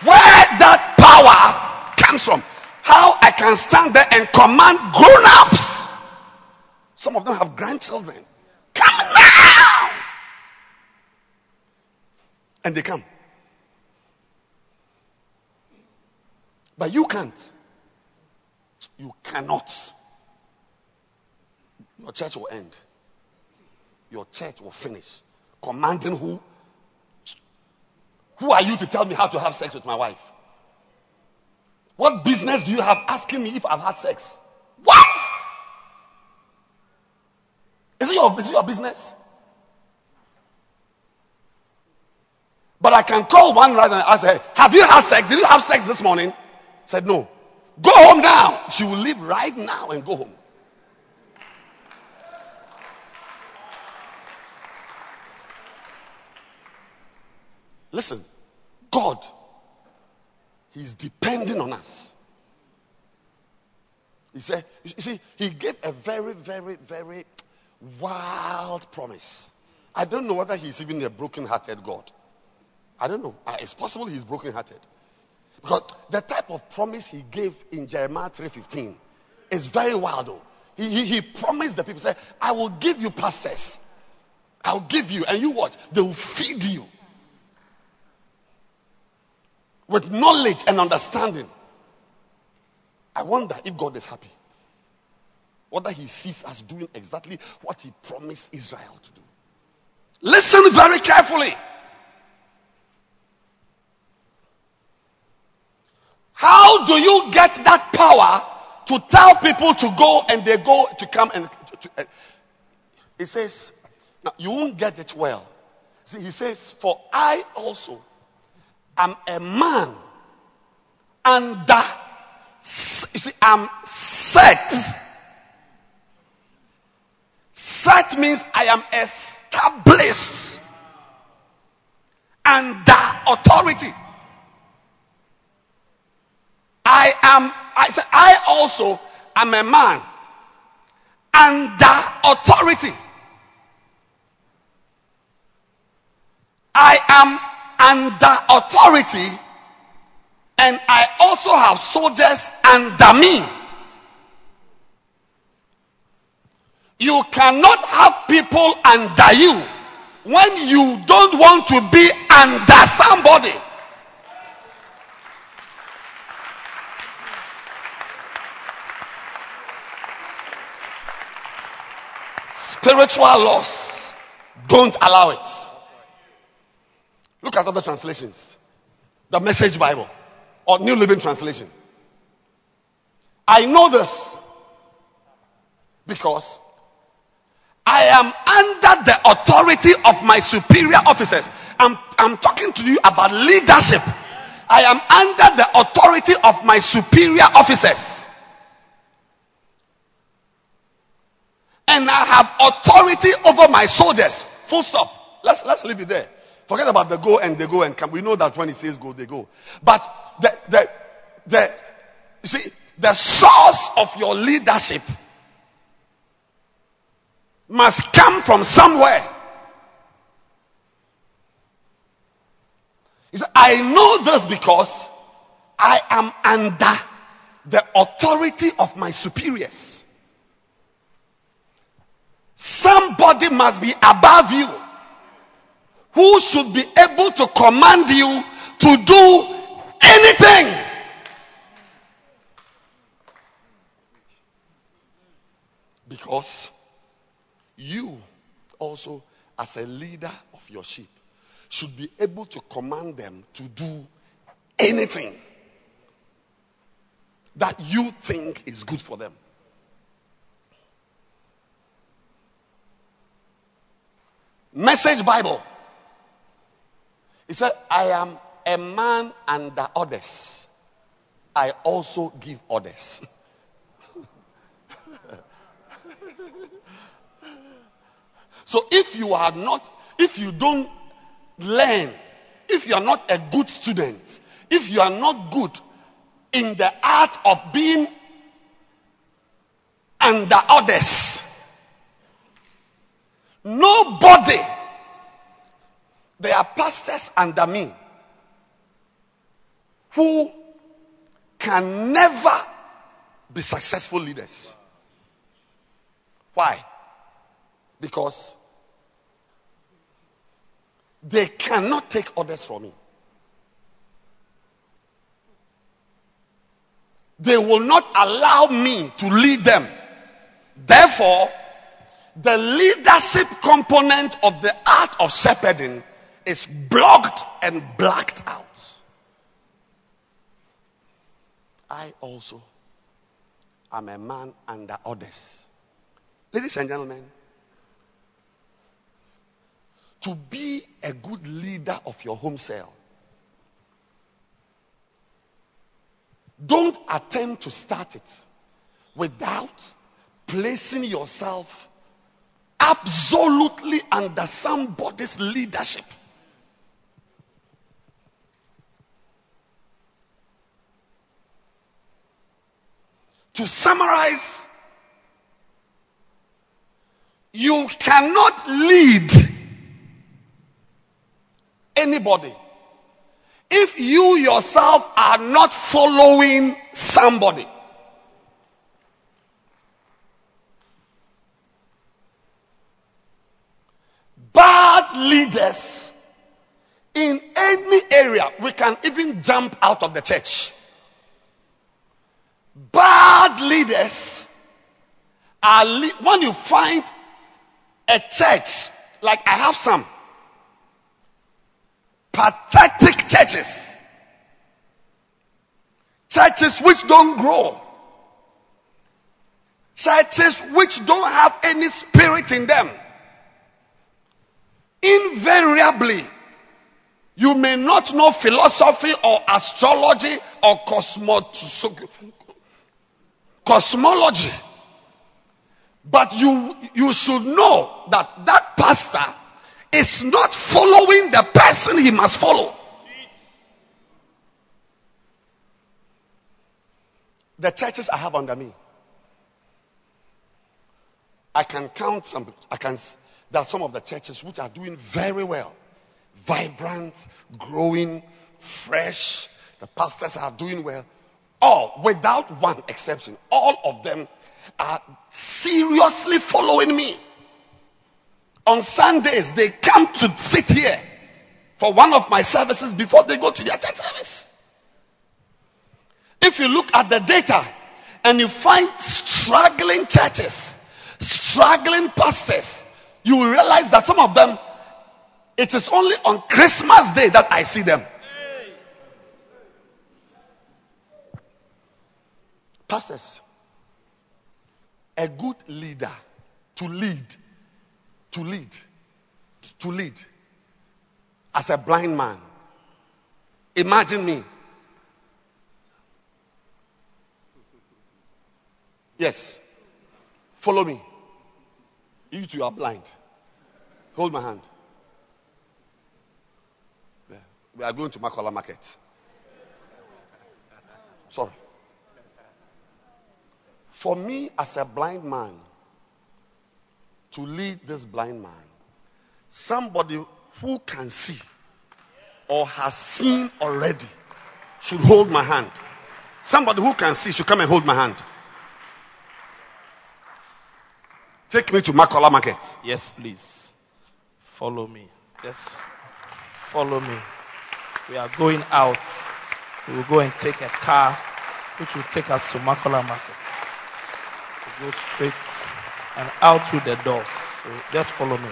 Where that power comes from. How I can stand there and command grown ups. Some of them have grandchildren. Come now! And they come. But you can't. You cannot. Your church will end. Your church will finish. Commanding who? Who are you to tell me how to have sex with my wife? What business do you have asking me if I've had sex? What? Is it your, is it your business? But I can call one right and ask her, Have you had sex? Did you have sex this morning? Said no. Go home now. She will leave right now and go home. Listen, God, He's depending on us. He said, you see, He gave a very, very, very wild promise. I don't know whether He's even a broken hearted God. I don't know. Uh, it's possible He's broken hearted. Because the type of promise He gave in Jeremiah 3.15 is very wild though. He, he, he promised the people, say, I will give you pastors. I'll give you, and you what? They will feed you with knowledge and understanding. I wonder if God is happy. Whether he sees us doing exactly what he promised Israel to do. Listen very carefully. How do you get that power to tell people to go and they go to come and to, to, he says, now you won't get it well. See, he says, for I also I'm a man under, see, I'm set. Set means I am established under authority. I am, I said, I also am a man under authority. I am under authority and I also have soldiers under me. You cannot have people under you when you don't want to be under somebody. Spiritual laws don't allow it. Look at other translations. The Message Bible or New Living Translation. I know this because I am under the authority of my superior officers. I'm, I'm talking to you about leadership. I am under the authority of my superior officers. And I have authority over my soldiers. Full stop. Let's, let's leave it there. Forget about the go and they go and come. We know that when he says go, they go. But the, the, the, see, the source of your leadership must come from somewhere. He said, I know this because I am under the authority of my superiors. Somebody must be above you who should be able to command you to do anything. Because you also, as a leader of your sheep, should be able to command them to do anything that you think is good for them. Message Bible. He said, I am a man under orders. I also give orders. <laughs> so if you are not, if you don't learn, if you are not a good student, if you are not good in the art of being under orders, nobody, there are pastors under me who can never be successful leaders. Why? Because they cannot take orders from me. They will not allow me to lead them. Therefore, the leadership component of the art of shepherding is blocked and blacked out. I also am a man under orders. Ladies and gentlemen, to be a good leader of your home cell, don't attempt to start it without placing yourself absolutely under somebody's leadership. To summarize, you cannot lead anybody if you yourself are not following somebody. Bad leaders in any area, we can even jump out of the church. Bad leaders are, le- when you find a church, like I have some, pathetic churches, churches which don't grow, churches which don't have any spirit in them. Invariably, you may not know philosophy or astrology or cosmo- cosmology, but you, you should know that that pastor is not following the person he must follow. The churches I have under me, I can count some, I can, there are some of the churches which are doing very well. vibrant, growing, fresh. The pastors are doing well. All, without one exception, all of them are seriously following me. On Sundays, they come to sit here for one of my services before they go to their church service. If you look at the data and you find struggling churches, struggling pastors, you will realize that some of them, it is only on Christmas Day that I see them. Pastors, a good leader to lead, to lead, to lead as a blind man. Imagine me. Yes. Follow me. You two are blind. Hold my hand. We are going to Makola Market. Sorry. For me, as a blind man, to lead this blind man, somebody who can see or has seen already should hold my hand. Somebody who can see should come and hold my hand. Take me to Makola Market. Yes, please. Follow me. Yes. Follow me. We are going out. We will go and take a car which will take us to Makola Market. Go straight and out through the doors. So just follow me.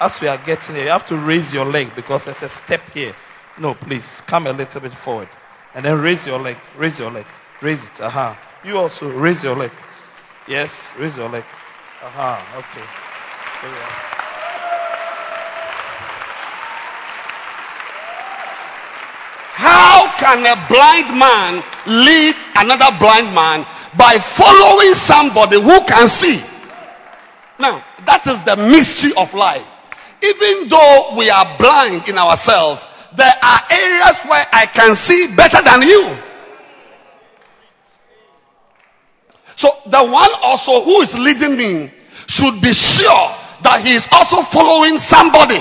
As we are getting here, you have to raise your leg because there's a step here. No, please come a little bit forward. And then raise your leg. Raise your leg. Raise it. Aha. Uh-huh. You also raise your leg. Yes, raise your leg. Aha. Uh-huh. Okay. How can a blind man lead another blind man by following somebody who can see? Now, that is the mystery of life. Even though we are blind in ourselves, there are areas where I can see better than you. So the one also who is leading me should be sure that he is also following somebody.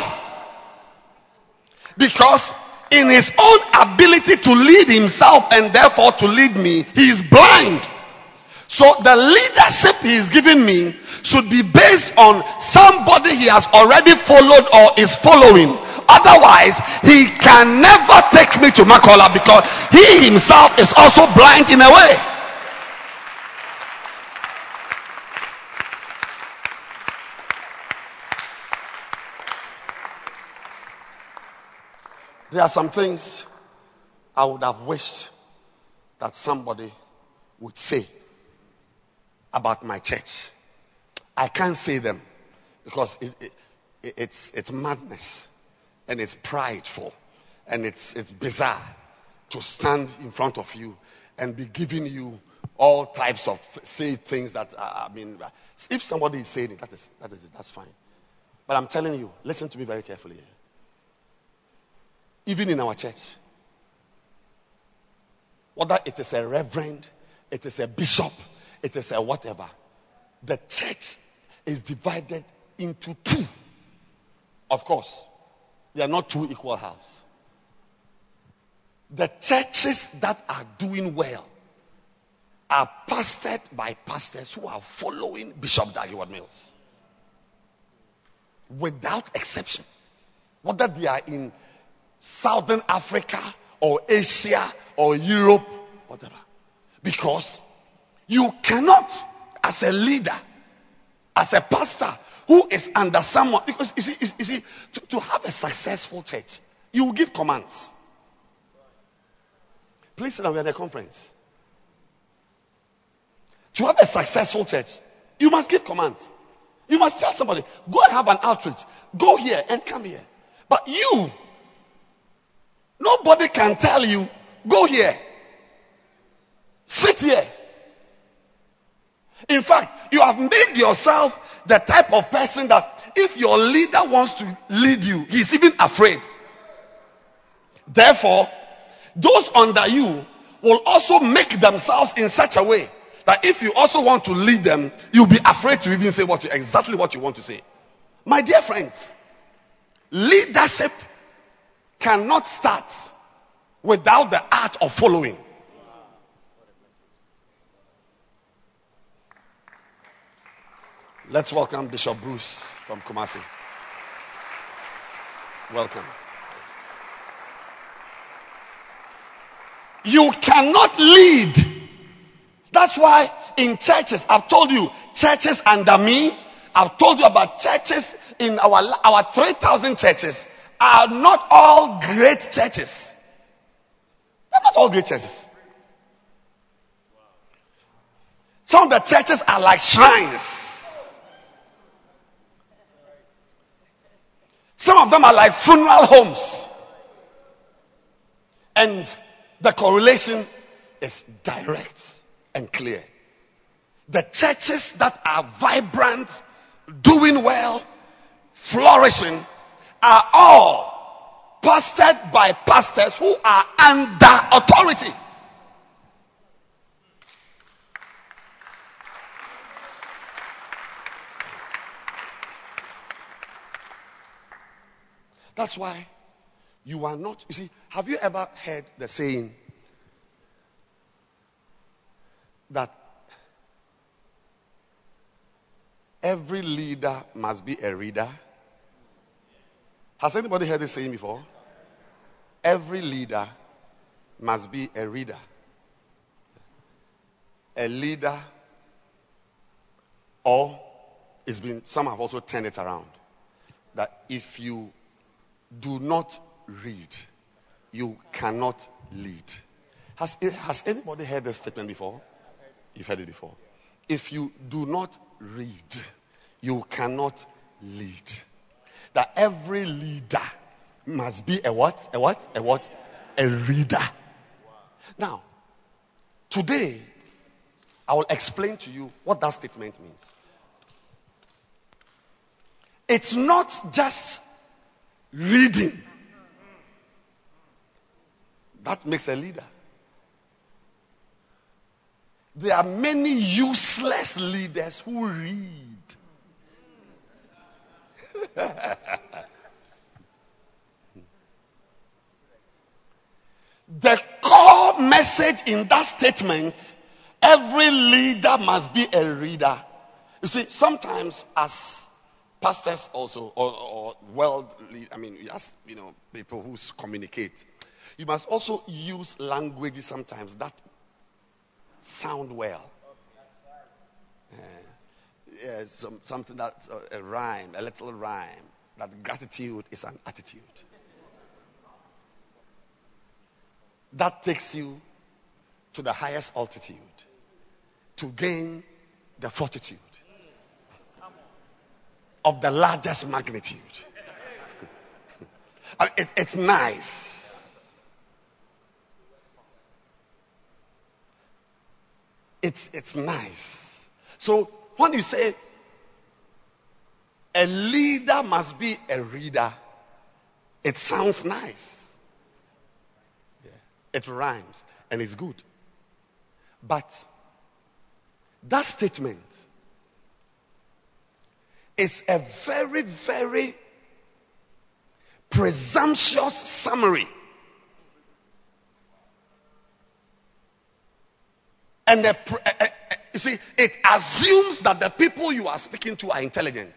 Because in his own ability to lead himself and therefore to lead me, he is blind. So the leadership he is giving me should be based on somebody he has already followed or is following. Otherwise, he can never take me to Makola because he himself is also blind in a way. There are some things I would have wished that somebody would say about my church. I can't say them because it, it, it's, it's madness and it's prideful and it's, it's bizarre to stand in front of you and be giving you all types of say things that I mean, if somebody is saying it, that is that is it. That's fine. But I'm telling you, listen to me very carefully. Even in our church, whether it is a reverend, it is a bishop, it is a whatever, the church is divided into two. Of course, they are not two equal halves. The churches that are doing well are pastored by pastors who are following Bishop Dag Heward-Mills. Without exception. Whether they are in Southern Africa or Asia or Europe, whatever. Because you cannot, as a leader, as a pastor who is under someone, because you see, you see to, to have a successful church, you will give commands. Please sit down, we are at a conference. To have a successful church, you must give commands. You must tell somebody, go and have an outreach. Go here and come here. But you, nobody can tell you, go here. Sit here. In fact, you have made yourself the type of person that if your leader wants to lead you, he's even afraid. Therefore, those under you will also make themselves in such a way that if you also want to lead them, you'll be afraid to even say what you, exactly what you want to say. My dear friends, leadership cannot start without the art of following. Let's welcome Bishop Bruce from Kumasi. Welcome. You cannot lead. That's why in churches, I've told you, churches under me, I've told you about churches in our, our 3,000 churches are not all great churches. They're not all great churches. Some of the churches are like shrines. Some of them are like funeral homes. And the correlation is direct and clear. The churches that are vibrant, doing well, flourishing, are all pastored by pastors who are under authority. That's why you are not. You see, have you ever heard the saying that every leader must be a reader? Has anybody heard this saying before? Every leader must be a reader. A leader, or it's been, some have also turned it around. That if you do not read, you cannot lead. Has, has anybody heard this statement before? You've heard it before. If you do not read, you cannot lead. That every leader must be a what? A what? A what? A reader. Now, today, I will explain to you what that statement means. It's not just reading. That makes a leader. There are many useless leaders who read. <laughs> the core message in that statement every leader must be a reader. You see, sometimes as pastors also, or, or world, I mean, yes, you know, people who communicate. You must also use language sometimes that sound well. Uh, yeah, some, something that uh, a rhyme, a little rhyme. That gratitude is an attitude. That takes you to the highest altitude to gain the fortitude of the largest magnitude. <laughs> it, it's nice. It's, it's nice. So when you say a leader must be a reader, it sounds nice. Yeah. It rhymes and it's good. But that statement is a very, very presumptuous summary. And uh, uh, you see, it assumes that the people you are speaking to are intelligent.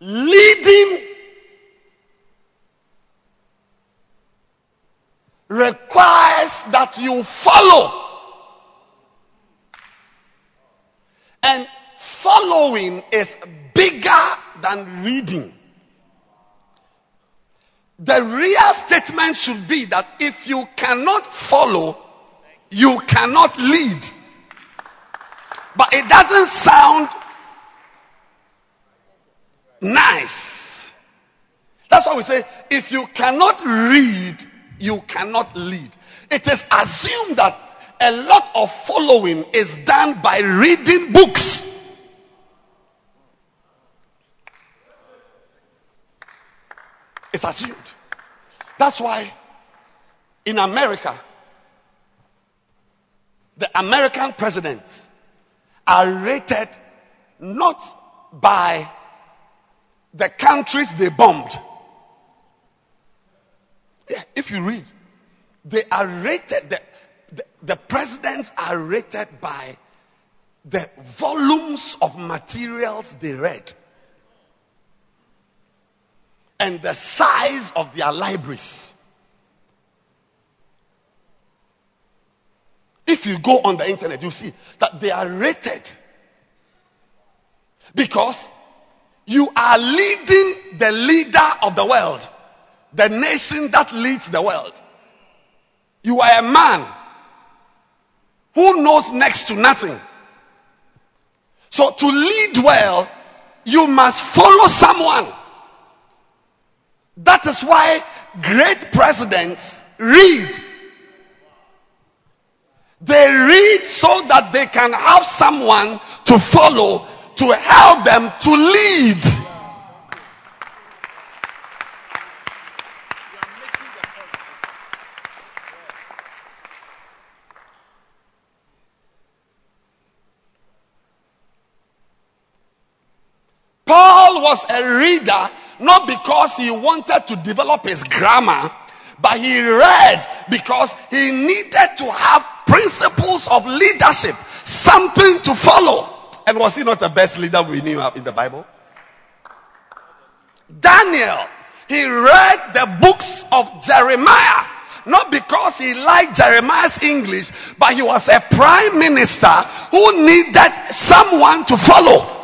Leading requires that you follow And following is bigger than reading. The real statement should be that if you cannot follow, you cannot lead. But it doesn't sound nice. That's why we say if you cannot read, you cannot lead. It is assumed that a lot of following is done by reading books. It's assumed. That's why in America, the American presidents are rated not by the countries they bombed. Yeah, if you read, they are rated, the, the, the presidents are rated by the volumes of materials they read and the size of their libraries. If you go on the internet, you see that they are rated because you are leading the leader of the world, the nation that leads the world. You are a man who knows next to nothing. So to lead well, you must follow someone. That is why great presidents read. They read so that they can have someone to follow to help them to lead. Paul was a reader not because he wanted to develop his grammar, but he read because he needed to have principles of leadership, something to follow. And was he not the best leader we knew in the Bible? Daniel, he read the books of Jeremiah, not because he liked Jeremiah's English, but he was a prime minister who needed someone to follow.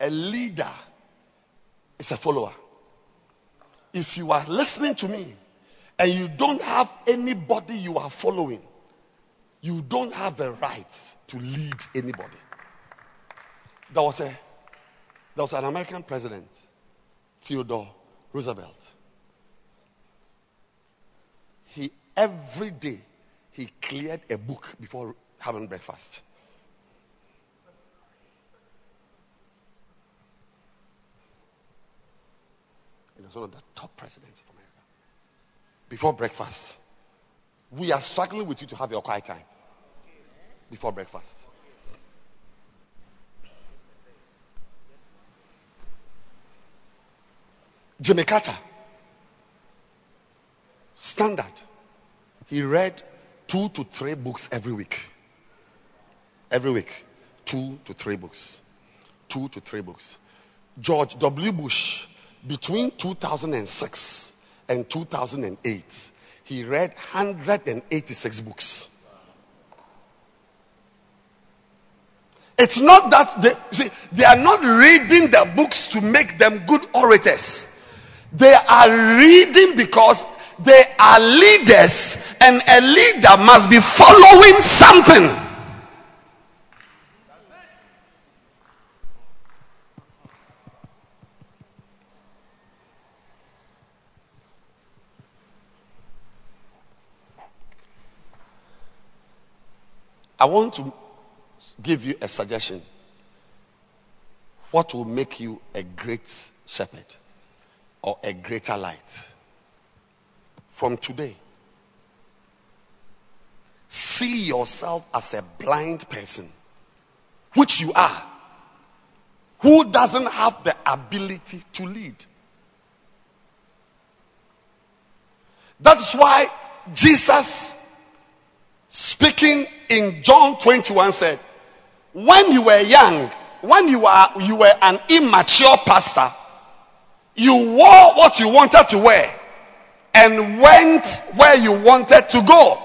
A leader is a follower. If you are listening to me and you don't have anybody you are following, you don't have the right to lead anybody. There was a there was an American president, Theodore Roosevelt. He every day he cleared a book before having breakfast. He was one of the top presidents of America. Before breakfast, we are struggling with you to have your quiet time before breakfast. Jimmy Carter, standard. He read two to three books every week. Every week, two to three books. Two to three books. George W. Bush, between 2006 and 2008, he read 186 books. It's not that they, see, they are not reading the books to make them good orators. They are reading because they are leaders, and a leader must be following something. I want to give you a suggestion. What will make you a great shepherd or a greater light? From today, see yourself as a blind person, which you are, who doesn't have the ability to lead. That's why Jesus speaking in John 21 said, when you were young, when you were, you were an immature pastor, you wore what you wanted to wear and went where you wanted to go.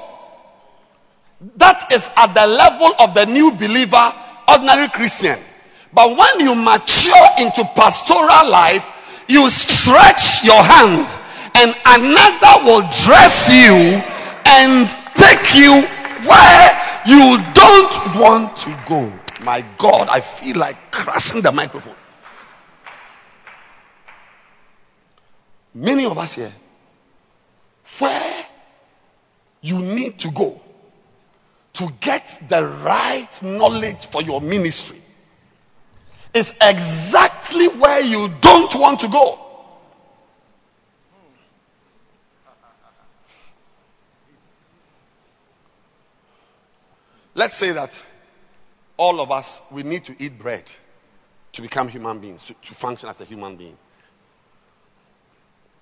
That is at the level of the new believer, ordinary Christian. But when you mature into pastoral life, you stretch your hand and another will dress you and take you where you don't want to go. My God, I feel like crushing the microphone. Many of us here, where you need to go to get the right knowledge for your ministry is exactly where you don't want to go. Let's say that all of us we need to eat bread to become human beings, to, to function as a human being.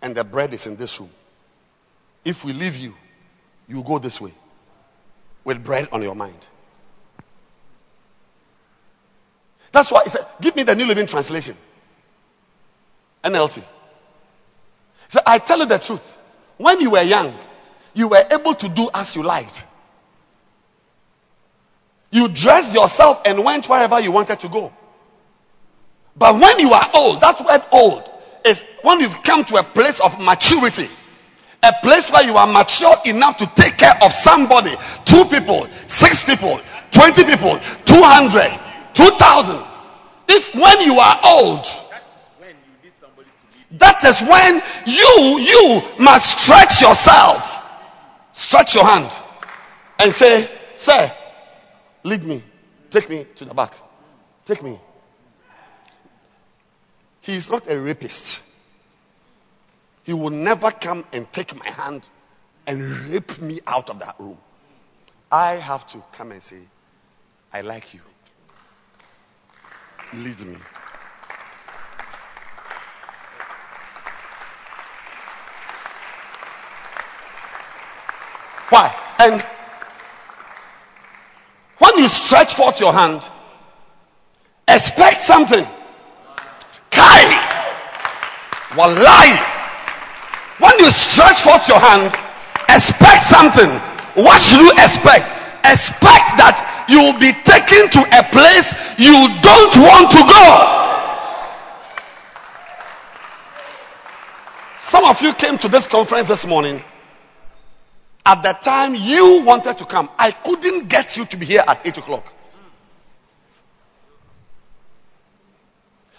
And the bread is in this room. If we leave you, you go this way with bread on your mind. That's why he said, Give me the New Living Translation. NLT. So I tell you the truth. When you were young, you were able to do as you liked. You dressed yourself and went wherever you wanted to go. But when you are old, that word old is when you've come to a place of maturity. A place where you are mature enough to take care of somebody. Two people, six people, 20 people, 200, 2000. If when you are old, that is when you, you must stretch yourself. Stretch your hand and say, Sir, lead me. Take me to the back. Take me. He is not a rapist. He will never come and take my hand and rip me out of that room. I have to come and say, I like you. Lead me. Why? And when you stretch forth your hand, expect something. Kai. Wallahi. When you stretch forth your hand, expect something. What should you expect? Expect that you will be taken to a place you don't want to go. Some of you came to this conference this morning. At the time you wanted to come, I couldn't get you to be here at 8 o'clock.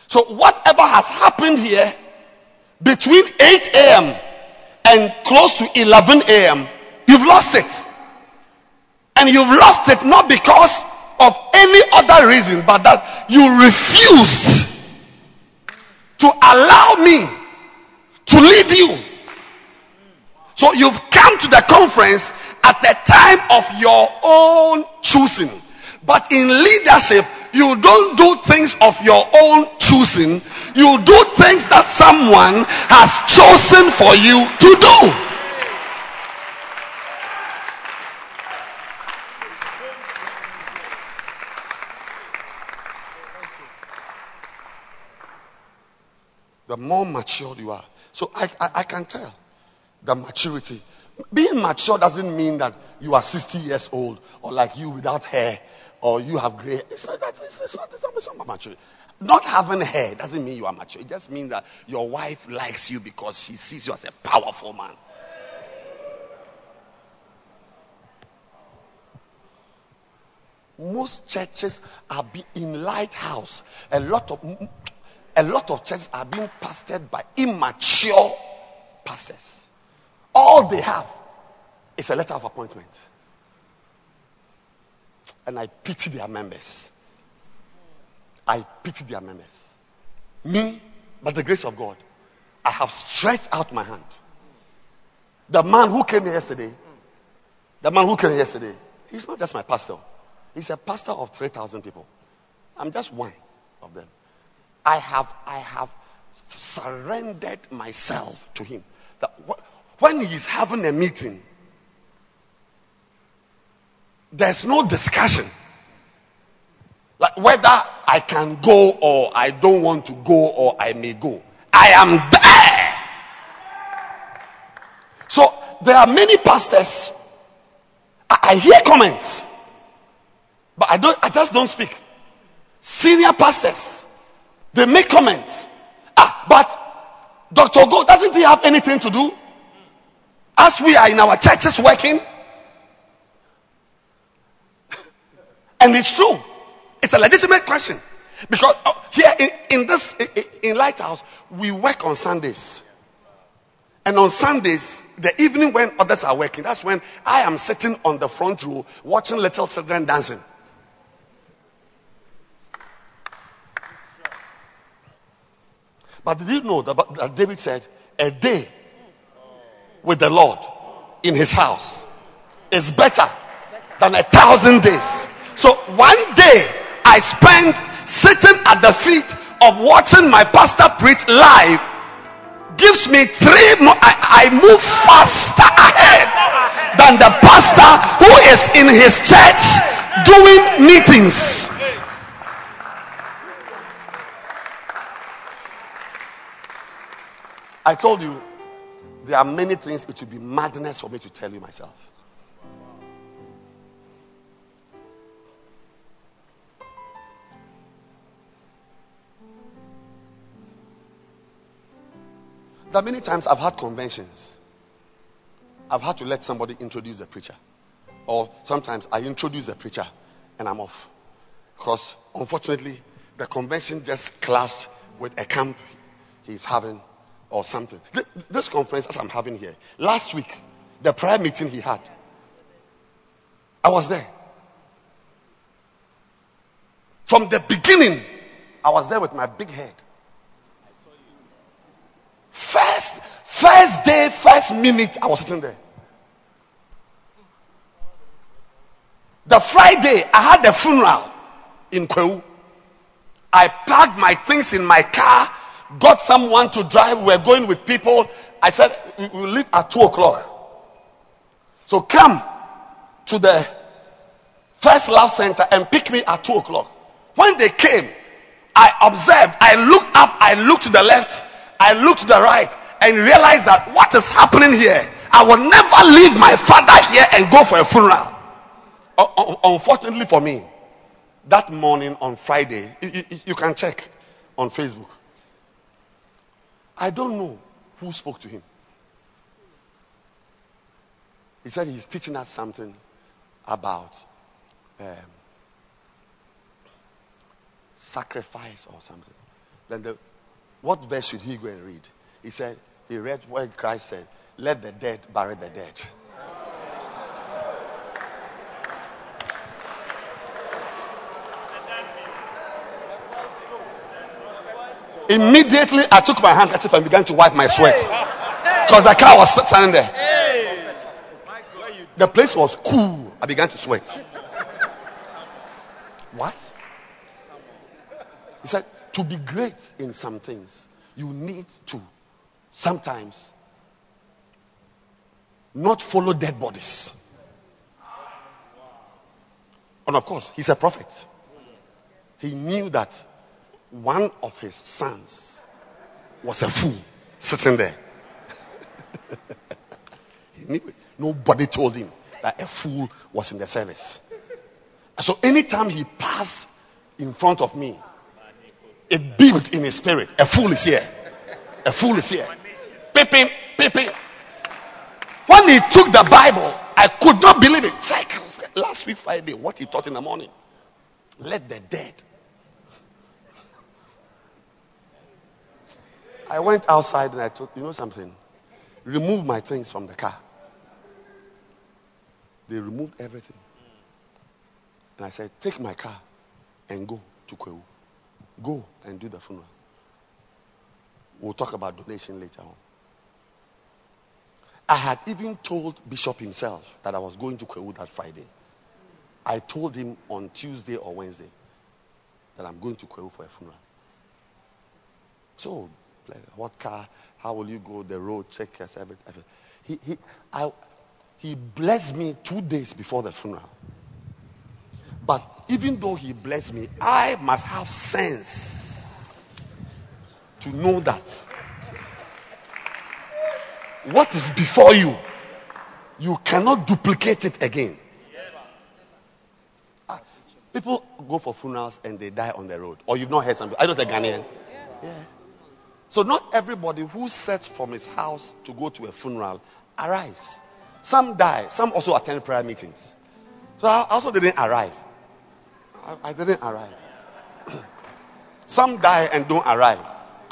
So, whatever has happened here between 8 a.m. and close to 11 a.m., you've lost it. And you've lost it not because of any other reason, but that you refused to allow me to lead you. So you've come to the conference at a time of your own choosing. But in leadership, you don't do things of your own choosing. You do things that someone has chosen for you to do. The more matured you are. So I, I, I can tell the maturity. Being mature doesn't mean that you are 60 years old or like you without hair or you have gray. It's not, it's, it's not, it's not, it's not mature. Not having hair doesn't mean you are mature. It just means that your wife likes you because she sees you as a powerful man. Most churches are be in lighthouse. A lot of a lot of churches are being pastored by immature pastors. All they have is a letter of appointment. And I pity their members. I pity their members. Me, by the grace of God, I have stretched out my hand. The man who came yesterday, the man who came yesterday, he's not just my pastor. He's a pastor of 3,000 people. I'm just one of them. I have, I have surrendered myself to him. That when he's having a meeting, there's no discussion. Like whether I can go or I don't want to go or I may go. I am there. So there are many pastors. I, I hear comments, but I don't. I just don't speak. Senior pastors, they make comments. Ah, but Dr. Go doesn't he have anything to do? As we are in our churches working, and it's true. It's a legitimate question. Because uh, here in, in this, in Lighthouse, we work on Sundays. And on Sundays, the evening when others are working, that's when I am sitting on the front row watching little children dancing. But did you know that, that David said, a day with the Lord in his house is better than a thousand days. So one day I spent sitting at the feet of watching my pastor preach live gives me three more. I, I move faster ahead than the pastor who is in his church doing meetings. I told you there are many things it would be madness for me to tell you myself. There are many times I've had conventions. I've had to let somebody introduce the preacher. Or sometimes I introduce the preacher and I'm off. Because unfortunately, the convention just clashed with a camp he's having or something. This conference, as I'm having here, last week, the prayer meeting he had, I was there. From the beginning, I was there with my big head. First, first day, first minute, I was sitting there. The Friday, I had the funeral in Kwahu. I packed my things in my car, got someone to drive. We are going with people. I said, we will leave at 2 o'clock. So come to the first love center and pick me at 2 o'clock. When they came, I observed, I looked up, I looked to the left, I looked to the right and realized that what is happening here, I will never leave my father here and go for a funeral. Unfortunately for me, that morning on Friday, you can check on Facebook. I don't know who spoke to him. He said he's teaching us something about um, sacrifice or something. Then the what verse should he go and read? He said, he read where Christ said, Let the dead bury the dead. Immediately, I took my handkerchief and began to wipe my sweat. Because the car was standing there. The place was cool. I began to sweat. What? He said, to be great in some things, you need to sometimes not follow dead bodies. And of course, he's a prophet. He knew that one of his sons was a fool sitting there. <laughs> he knew it. Nobody told him that a fool was in the service. So anytime he passed in front of me, it beamed in his spirit. A fool is here. A fool is here. Peeping, peeping. When he took the Bible, I could not believe it. Like last week Friday, what he taught in the morning. Let the dead. I went outside and I told, you know something? Remove my things from the car. They removed everything. And I said, take my car and go to Kwahu. Go and do the funeral. We'll talk about donation later on. I had even told Bishop himself that I was going to Kwahu that Friday. I told him on Tuesday or Wednesday that I'm going to Kwahu for a funeral. So, what car? How will you go? The road, check everything. He, he, I, he blessed me two days before the funeral. But even though he blessed me, I must have sense to know that what is before you, you cannot duplicate it again. Ah, people go for funerals and they die on the road. Or you've not heard something. I know the Ghanaian. Yeah. So not everybody who sets from his house to go to a funeral arrives. Some die. Some also attend prayer meetings. So I also didn't arrive. I, I didn't arrive. <clears throat> Some die and don't arrive.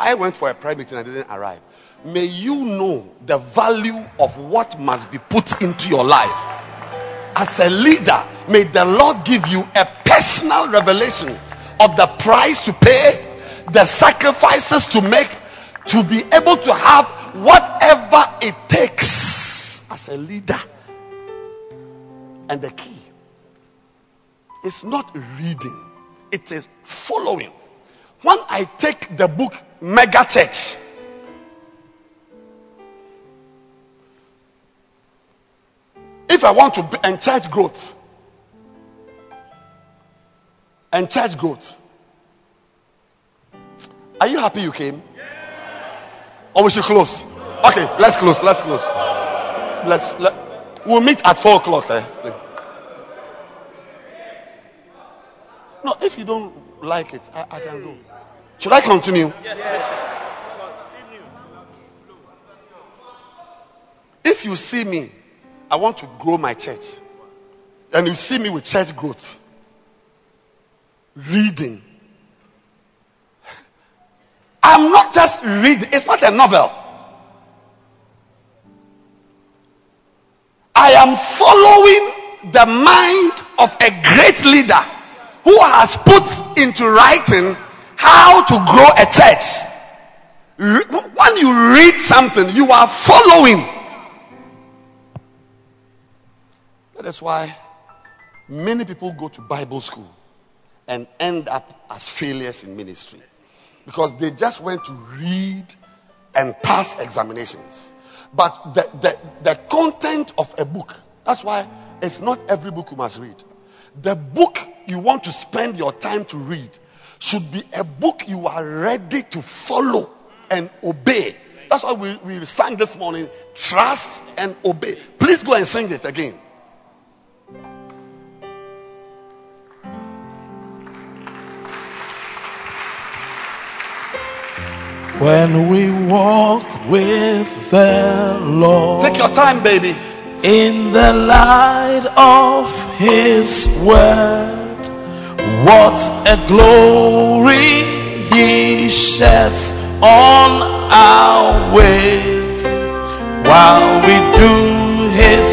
I went for a prayer meeting and I didn't arrive. May you know the value of what must be put into your life. As a leader, may the Lord give you a personal revelation of the price to pay, the sacrifices to make, to be able to have whatever it takes as a leader. And the key is not reading, it is following. when I take the book Mega Church, if I want to be, church growth, church growth, are you happy you came? Or we should close? Okay, let's close. Let's close. Let's let, we'll meet at four o'clock. Eh? No, if you don't like it, I, I can go. Should I continue? If you see me, I want to grow my church, and you see me with church growth, reading. I'm not just reading, it's not a novel. I am following the mind of a great leader who has put into writing how to grow a church. When you read something, you are following. That is why many people go to Bible school and end up as failures in ministry because they just went to read and pass examinations. But the, the, the content of a book, that's why it's not every book you must read. The book you want to spend your time to read should be a book you are ready to follow and obey. That's why we, we sang this morning trust and obey. Please go and sing it again. When we walk with the Lord. Take your time, baby. In the light of His word, what a glory He sheds on our way while we do His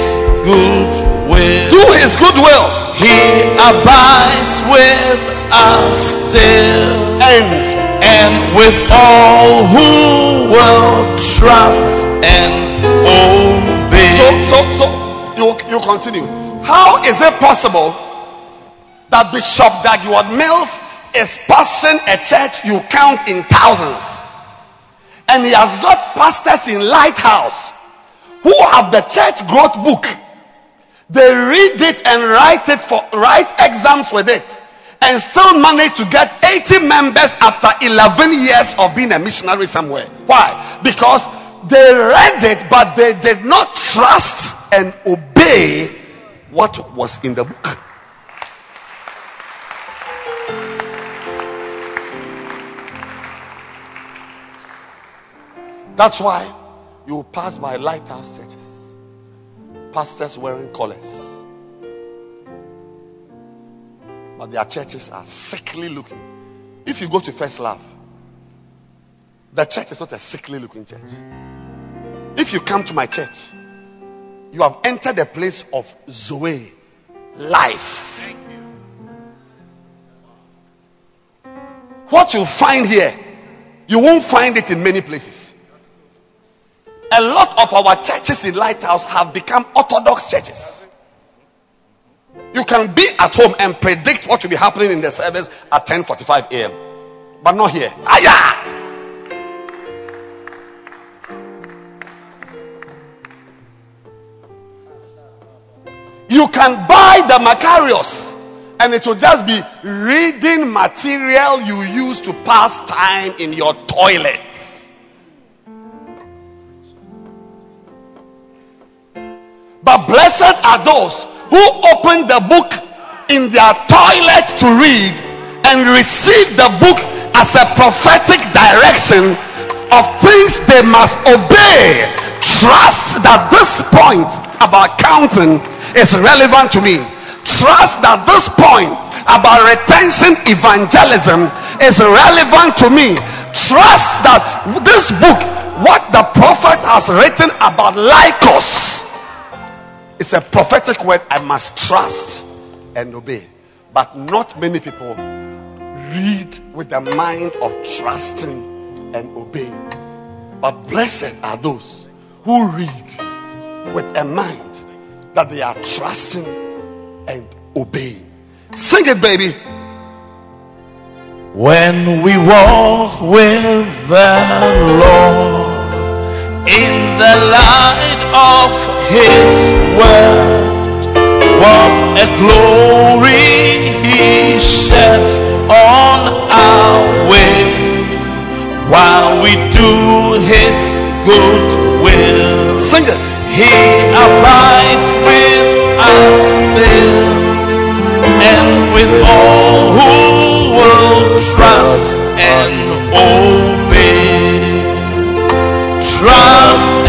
good will. Do His good will. He abides with us still. And and with all who will trust and obey. So, so, so you, you continue. How is it possible that Bishop Dag Mills is pastoring a church you count in thousands? And he has got pastors in Lighthouse who have the church growth book. They read it and write it for write exams with it and still managed to get 80 members after 11 years of being a missionary somewhere. Why? Because they read it, but they did not trust and obey what was in the book. That's why you pass by lighthouse churches, pastors wearing collars but their churches are sickly looking. If you go to First Love, the church is not a sickly looking church. If you come to my church, you have entered a place of Zoe, life. What you find here, you won't find it in many places. A lot of our churches in Lighthouse have become Orthodox churches. You can be at home and predict what will be happening in the service at 10:45 a.m. But not here. Aya! You can buy the Macarius and it will just be reading material you use to pass time in your toilet. But blessed are those who opened the book in their toilet to read and received the book as a prophetic direction of things they must obey. Trust that this point about counting is relevant to me. Trust that this point about retention evangelism is relevant to me. Trust that this book, what the prophet has written about Laikos, it's a prophetic word I must trust and obey. But not many people read with the mind of trusting and obeying. But blessed are those who read with a mind that they are trusting and obeying. Sing it, baby. When we walk with the Lord in the light of His word, what a glory He sheds on our way while we do His good will. Sing it. He abides with us still, and with all who will trust and obey. Trust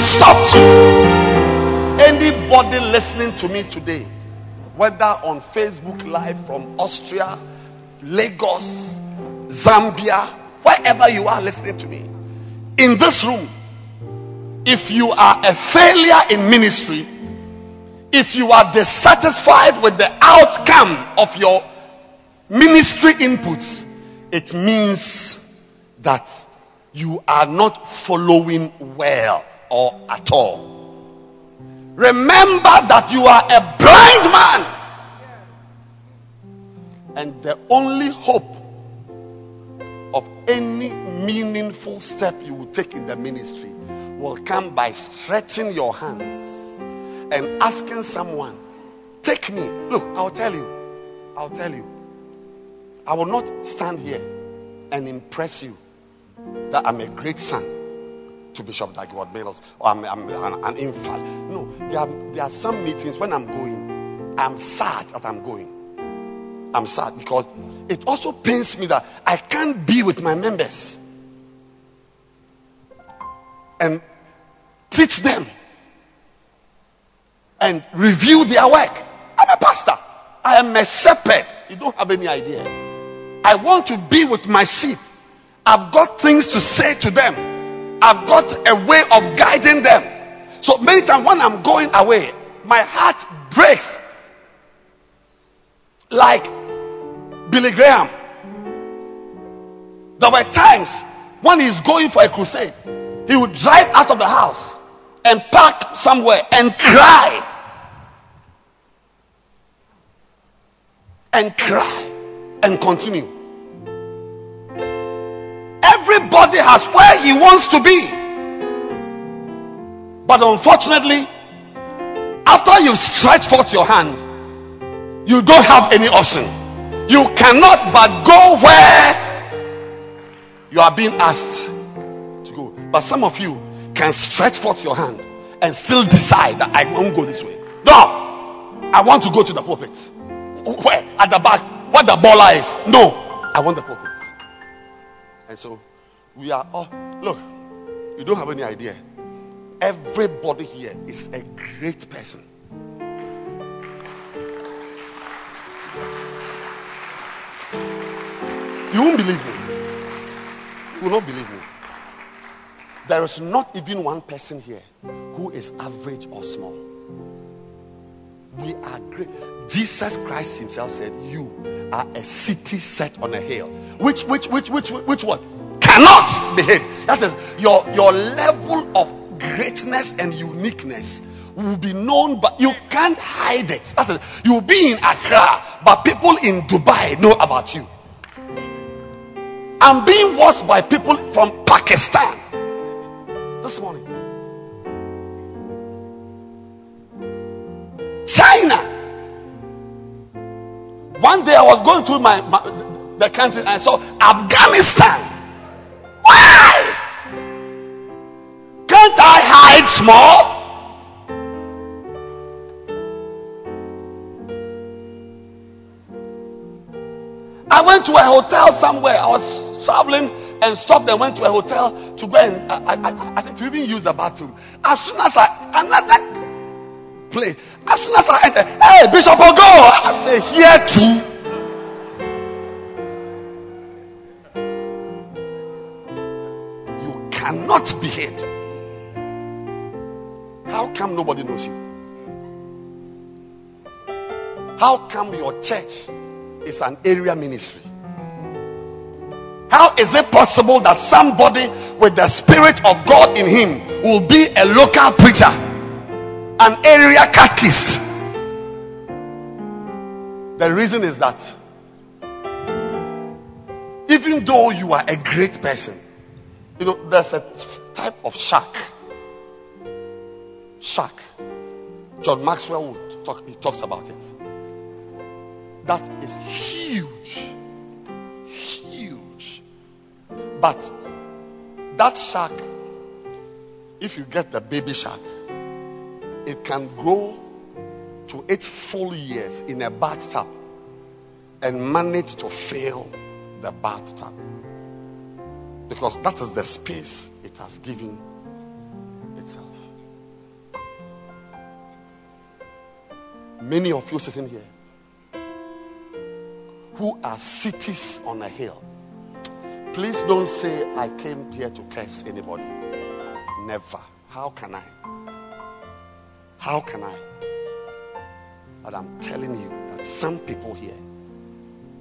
way. Stop. Anybody listening to me today, whether on Facebook Live from Austria, Lagos, Zambia, wherever you are listening to me, in this room, if you are a failure in ministry, if you are dissatisfied with the outcome of your ministry inputs, it means that you are not following well or at all. Remember that you are a blind man. And the only hope of any meaningful step you will take in the ministry will come by stretching your hands and asking someone, Take me. Look, I'll tell you. I'll tell you. I will not stand here and impress you that I'm a great son to Bishop Dag Heward-Mills or I'm, I'm an, an infant. No, there are, there are some meetings when I'm going, I'm sad that I'm going. I'm sad because it also pains me that I can't be with my members and teach them and review their work. I'm a pastor. I am a shepherd. You don't have any idea. I want to be with my sheep. I've got things to say to them. I've got a way of guiding them. So many times when I'm going away, my heart breaks. Like Billy Graham. There were times when he's going for a crusade, he would drive out of the house and park somewhere and cry. And cry and continue. Everybody has where he wants to be. But unfortunately, after you've stretched forth your hand, you don't have any option. You cannot but go where you are being asked to go. But some of you can stretch forth your hand and still decide that I won't go this way. No, I want to go to the pulpit. Where? At the back. What the borla is. No, I want the pulpit. And so we are all look, you don't have any idea. Everybody here is a great person. You won't believe me. You will not believe me. There is not even one person here who is average or small. We are great. Jesus Christ Himself said, You are a city set on a hill. Which which which which which one? Cannot be hid. That is your your level of greatness and uniqueness will be known, but you can't hide it. That is, you'll be in Accra, but people in Dubai know about you. I'm being watched by people from Pakistan this morning. China. One day I was going through my, my the country and I saw Afghanistan. Why? Can't I hide small? I went to a hotel somewhere. I was traveling and stopped and went to a hotel to go and I, I, I think to even use the bathroom. As soon as I another play, as soon as I enter, hey Bishop Ogo, I say here too. Cannot be. How come nobody knows you? How come your church is an area ministry? How is it possible that somebody with the Spirit of God in him will be a local preacher an area catechist. The reason is that even though you are a great person, you know, there's a type of shark. Shark. John Maxwell talk, he talks about it. That is huge. Huge. But that shark, if you get the baby shark, it can grow to its full years in a bathtub and manage to fill the bathtub. Because that is the space it has given itself. Many of you sitting here who are cities on a hill, please don't say, I came here to curse anybody. Never. How can I? How can I? But I'm telling you that some people here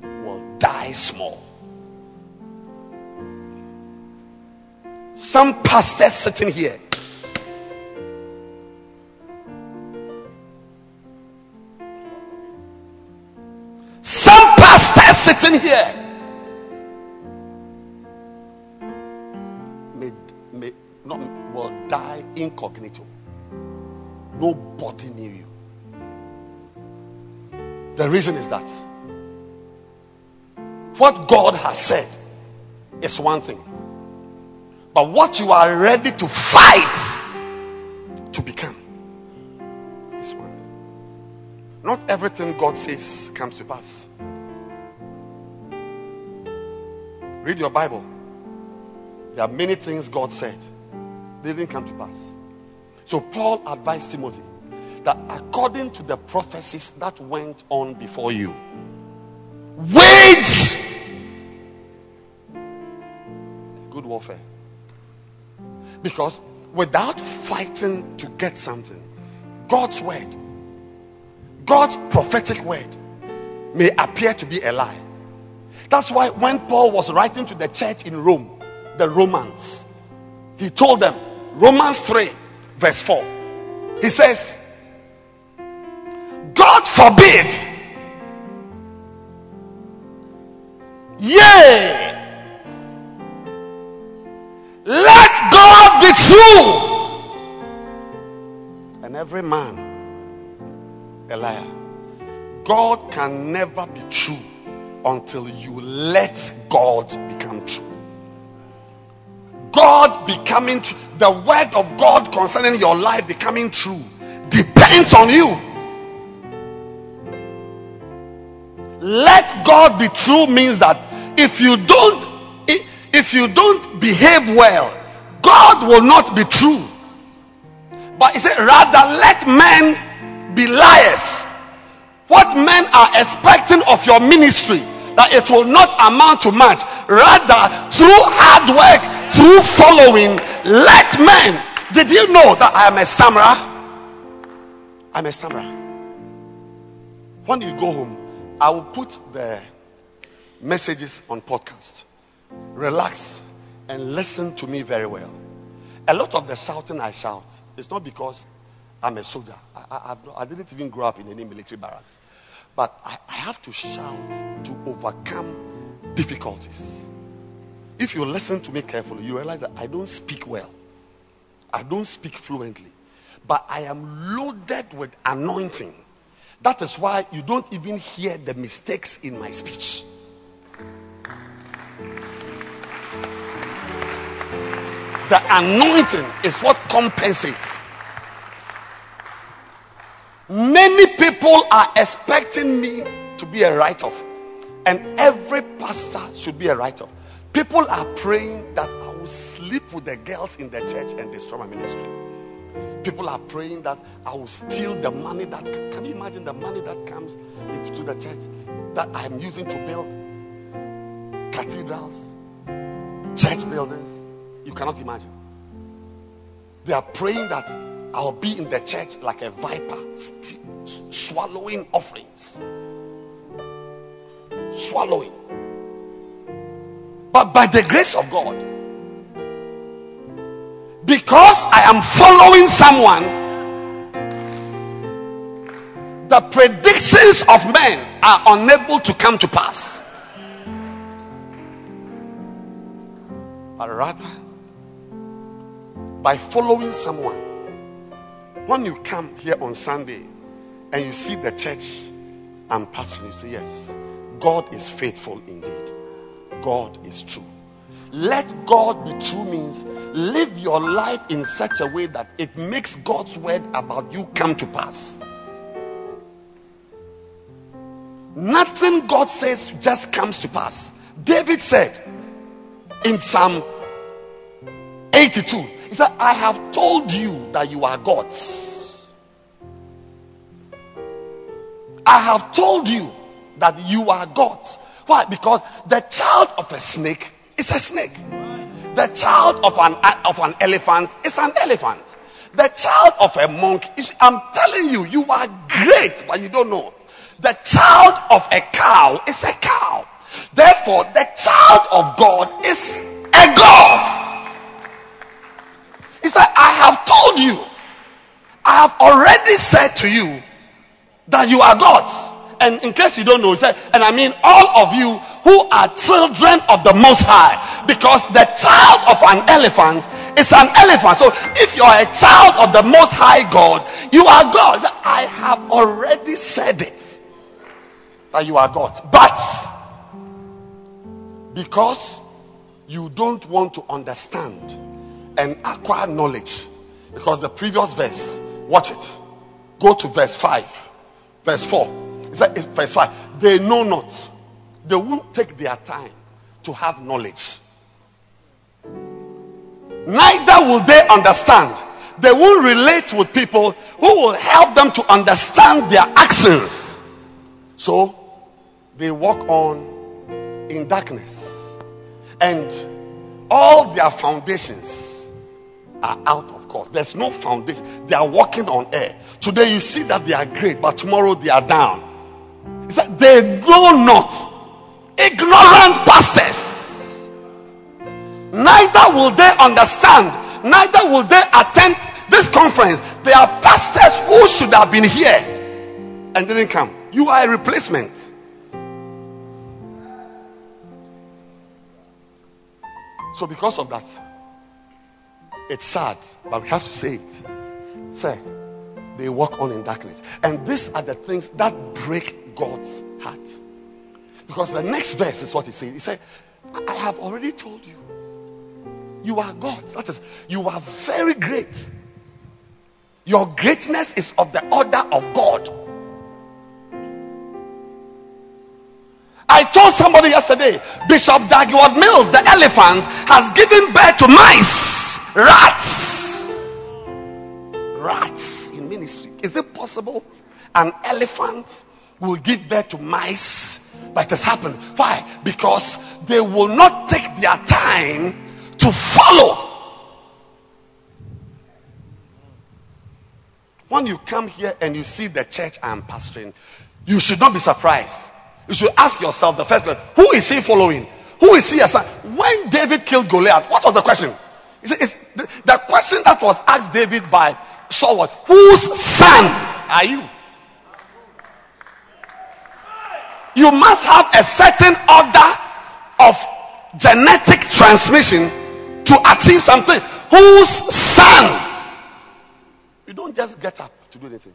will die small. Some pastors sitting here. Some pastors sitting here. May, may not will die incognito. Nobody knew you. The reason is that what God has said is one thing. But what you are ready to fight to become is one. Not everything God says comes to pass. Read your Bible. There are many things God said, they didn't come to pass. So Paul advised Timothy that according to the prophecies that went on before you, wage good warfare. Because without fighting to get something, God's word, God's prophetic word, may appear to be a lie. That's why when Paul was writing to the church in Rome, the Romans, he told them, Romans 3, verse 4, he says, God forbid, yea, let True, and every man a liar. God can never be true until you let God become true. God becoming true, the word of God concerning your life becoming true depends on you. Let God be true means that if you don't if you don't behave well, God will not be true. But he said, rather let men be liars. What men are expecting of your ministry, that it will not amount to much. Rather, through hard work, through following, let men. Did you know that I am a stammerer? I'm a stammerer. When you go home, I will put the messages on podcast. Relax and listen to me very well. A lot of the shouting I shout is not because I'm a soldier. I, I, I, didn't even grow up in any military barracks. But I, I have to shout to overcome difficulties. If you listen to me carefully, you realize that I don't speak well. I don't speak fluently. But I am loaded with anointing. That is why you don't even hear the mistakes in my speech. The anointing is what compensates. Many people are expecting me to be a write off, and every pastor should be a write off. People are praying that I will sleep with the girls in the church and destroy my ministry. People are praying that I will steal the money that can you imagine the money that comes into the church that I'm using to build cathedrals, church buildings. You cannot imagine. They are praying that I'll be in the church like a viper, st- swallowing offerings. Swallowing. But by the grace of God, because I am following someone, the predictions of men are unable to come to pass. But rather, by following someone, when you come here on Sunday and you see the church I'm pastoring, you say, Yes, God is faithful indeed. God is true. Let God be true means live your life in such a way that it makes God's word about you come to pass. Nothing God says just comes to pass. David said in Psalm 82, he said, I have told you that you are gods. I have told you that you are gods. Why? Because the child of a snake is a snake. The child of an of an elephant is an elephant. The child of a monk is I'm telling you, you are great, but you don't know. The child of a cow is a cow. Therefore, the child of God is a God. He said, I have told you, I have already said to you that you are gods. And in case you don't know, he said, and I mean all of you who are children of the Most High, because the child of an elephant is an elephant. So if you are a child of the Most High God, you are God. I have already said it that you are God. But because you don't want to understand and acquire knowledge, because the previous verse, watch it. Go to verse 5, verse 4. It's like, verse 5. They know not. They won't take their time to have knowledge. Neither will they understand. They won't relate with people who will help them to understand their actions. So they walk on in darkness. And all their foundations are out of course. There's no foundation. They are walking on air. Today you see that they are great, but tomorrow they are down. He said, They know not. Ignorant pastors. Neither will they understand, neither will they attend this conference. They are pastors who should have been here and didn't come. You are a replacement. So, because of that, it's sad, but we have to say it. Say, they walk on in darkness. And these are the things that break God's heart. Because the next verse is what he said. He said, I have already told you. You are God. That is, you are very great. Your greatness is of the order of God. I told somebody yesterday, Bishop Dag Heward-Mills, the elephant, has given birth to mice, rats. Rats in ministry. Is it possible an elephant will give birth to mice, but it has happened. Why? Because they will not take their time to follow. When you come here and you see the church I am pastoring, you should not be surprised. You should ask yourself the first question Who is he following? Who is he assigning? When David killed Goliath, what was the question? It's, the, the question that was asked David by Saul was, Whose son are you? you must have a certain order of genetic transmission to achieve something. Whose son? You don't just get up to do anything.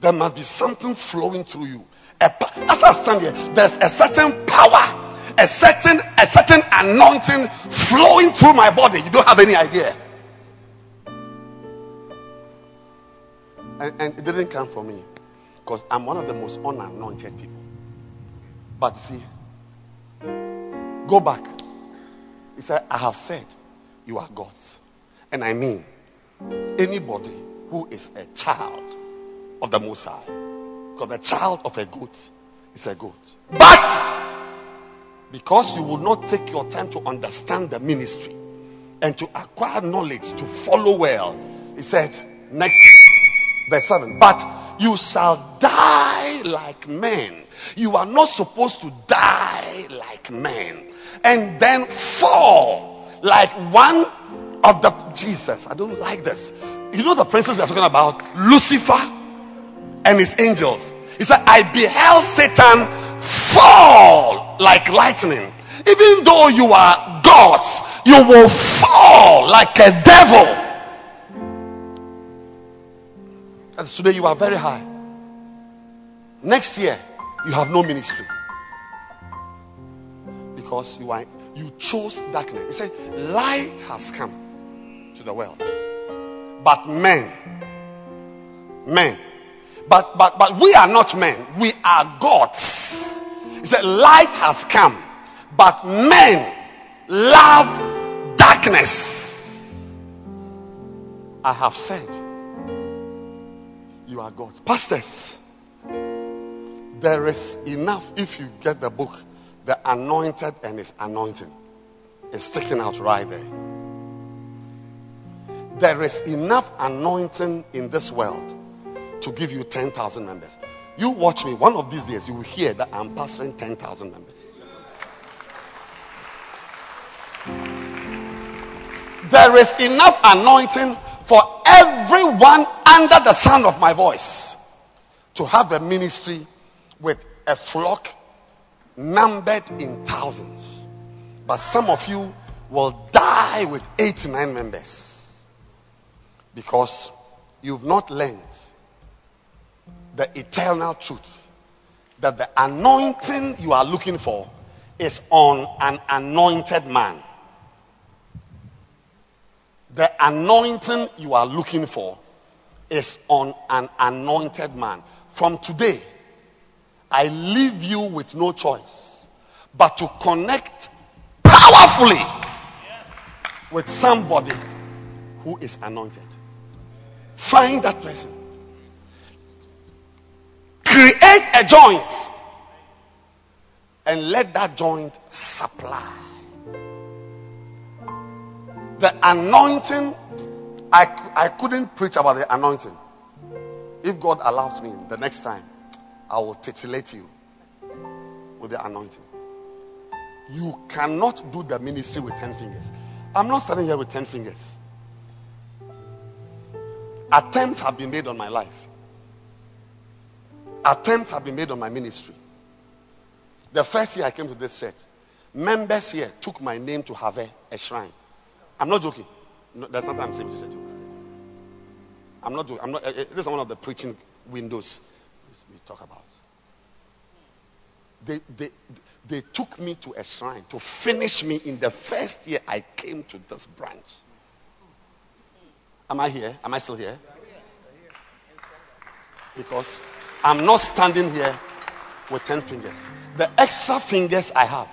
There must be something flowing through you. As I stand here, there's a certain power, a certain a certain anointing flowing through my body. You don't have any idea. And, and it didn't come from me because I'm one of the most unanointed people. But you see, go back. He said, I have said you are God's. And I mean, anybody who is a child of the Most High. Because the child of a goat is a goat. But because you will not take your time to understand the ministry and to acquire knowledge to follow well, he said, next verse 7 But you shall die like men you are not supposed to die like men and then fall like one of the Jesus. I don't like this. You know the princess they're talking about? Lucifer and his angels. He said, I beheld Satan fall like lightning. Even though you are gods, you will fall like a devil. And today you are very high. Next year, you have no ministry. Because you are you chose darkness. He said, Light has come to the world. But men, men, but but but we are not men, we are gods. He said, Light has come, but men love darkness. I have said, You are gods. Pastors, there is enough if you get the book the anointed and his anointing is sticking out right there. There is enough anointing in this world to give you 10,000 members. You watch me, one of these days you will hear that I'm pastoring 10,000 members. There is enough anointing for everyone under the sound of my voice to have a ministry with a flock numbered in thousands. But some of you will die with eight, nine members because you've not learned the eternal truth that the anointing you are looking for is on an anointed man. The anointing you are looking for is on an anointed man. From today, I leave you with no choice but to connect powerfully with somebody who is anointed. Find that person. Create a joint and let that joint supply. The anointing, I, I couldn't preach about the anointing. If God allows me the next time, I will titillate you with the anointing. You cannot do the ministry with 10 fingers. I'm not standing here with 10 fingers. Attempts have been made on my life. Attempts have been made on my ministry. The first year I came to this church, members here took my name to have a, a shrine. I'm not joking. No, not what I'm saying It's a joke. I'm not joking. I'm not, uh, this is one of the preaching windows we talk about. They, they, they took me to a shrine to finish me in the first year I came to this branch. Am I here? Am I still here? Because I'm not standing here with 10 fingers. The extra fingers I have,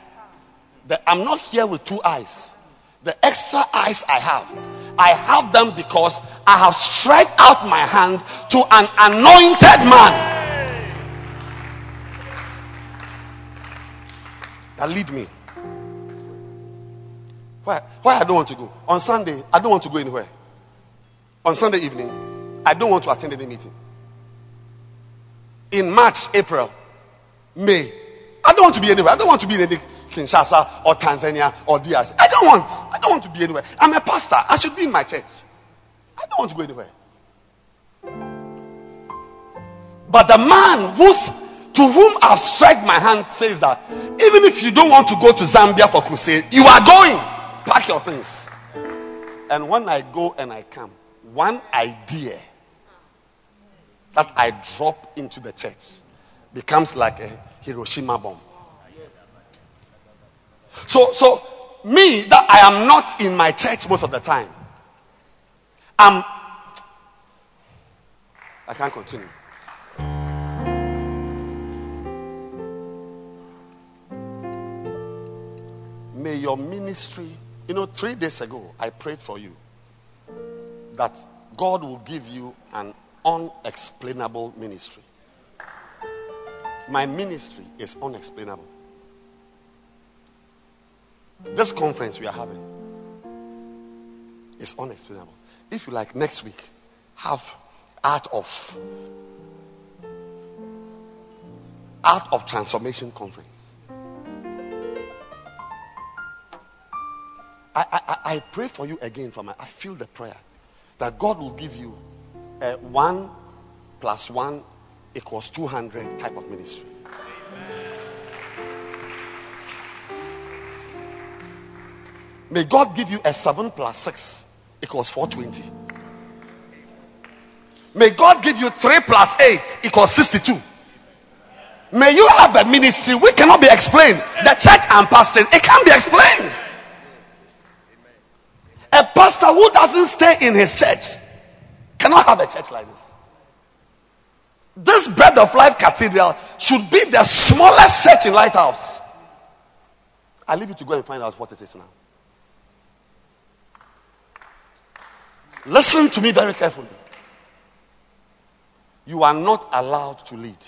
the, I'm not here with two eyes. The extra eyes I have, I have them because I have stretched out my hand to an anointed man. that lead me. Why? Why I don't want to go? On Sunday, I don't want to go anywhere. On Sunday evening, I don't want to attend any meeting. In March, April, May, I don't want to be anywhere. I don't want to be in any Kinshasa or Tanzania or DRC. I don't want. I don't want to be anywhere. I'm a pastor. I should be in my church. I don't want to go anywhere. But the man who's to whom I've stretched my hand says that even if you don't want to go to Zambia for crusade, you are going. Pack your things. And when I go and I come, one idea that I drop into the church becomes like a Hiroshima bomb. So, so me that I am not in my church most of the time. I'm. I can't continue. May your ministry, you know, three days ago I prayed for you that God will give you an unexplainable ministry. My ministry is unexplainable. This conference we are having is unexplainable. If you like, next week, have art of art of transformation conference. I, I, I pray for you again from I feel the prayer that God will give you a one plus one equals 200 type of ministry. May God give you a 7 plus 6 equals 420. May God give you 3 plus 8 equals 62. May you have a ministry which cannot be explained. The church I'm pastoring, it can't be explained. A pastor who doesn't stay in his church cannot have a church like this. This Bread of Life Cathedral should be the smallest church in Lighthouse. I leave you to go and find out what it is now. Listen to me very carefully. You are not allowed to lead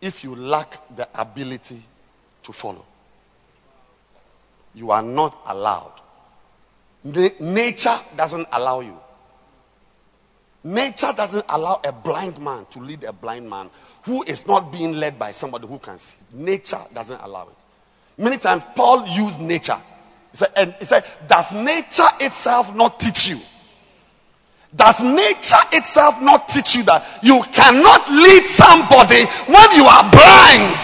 if you lack the ability to follow. You are not allowed. Na- nature doesn't allow you. Nature doesn't allow a blind man to lead a blind man who is not being led by somebody who can see. Nature doesn't allow it. Many times Paul used nature. He said, and he said, Does nature itself not teach you? Does nature itself not teach you that you cannot lead somebody when you are blind?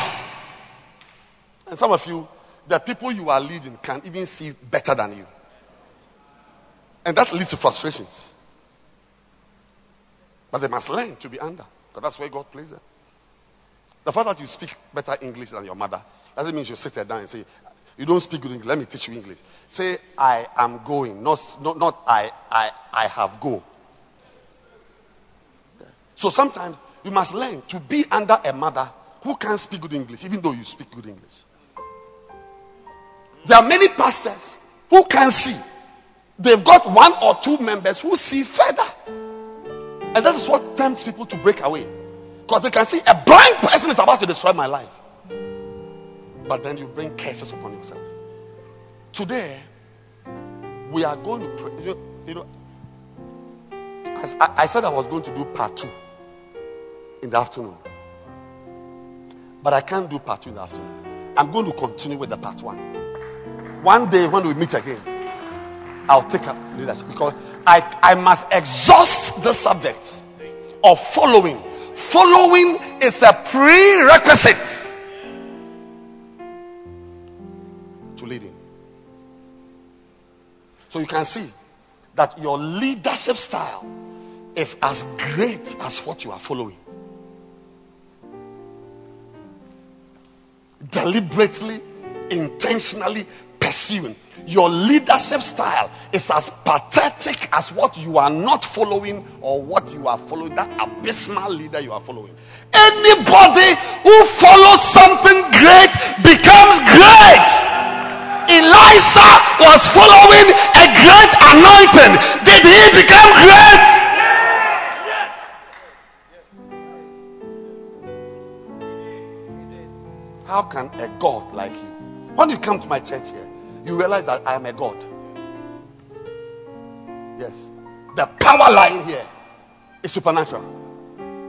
And some of you, the people you are leading can even see better than you. And that leads to frustrations. But they must learn to be under. Because that's where God places them. The fact that you speak better English than your mother doesn't mean you sit there down and say, You don't speak good English. Let me teach you English. Say, I am going, not, not, not I, I, I have go. So sometimes you must learn to be under a mother who can't speak good English, even though you speak good English. There are many pastors who can see. They've got one or two members who see further. And this is what tempts people to break away. Because they can see a blind person is about to destroy my life. But then you bring curses upon yourself. Today, we are going to pray. You know, I, I said I was going to do part two in the afternoon. But I can't do part two in the afternoon. I'm going to continue with the part one. One day when we meet again, I'll take up leadership because I, I must exhaust the subject of following. Following is a prerequisite to leading. So you can see that your leadership style is as great as what you are following. Deliberately, intentionally pursuing. Your leadership style is as pathetic as what you are not following or what you are following, that abysmal leader you are following. Anybody who follows something great becomes great. Elisha was following a great anointing. Did he become great? How can a God like you? When you come to my church here, you realize that I am a God. Yes. The power lying here is supernatural.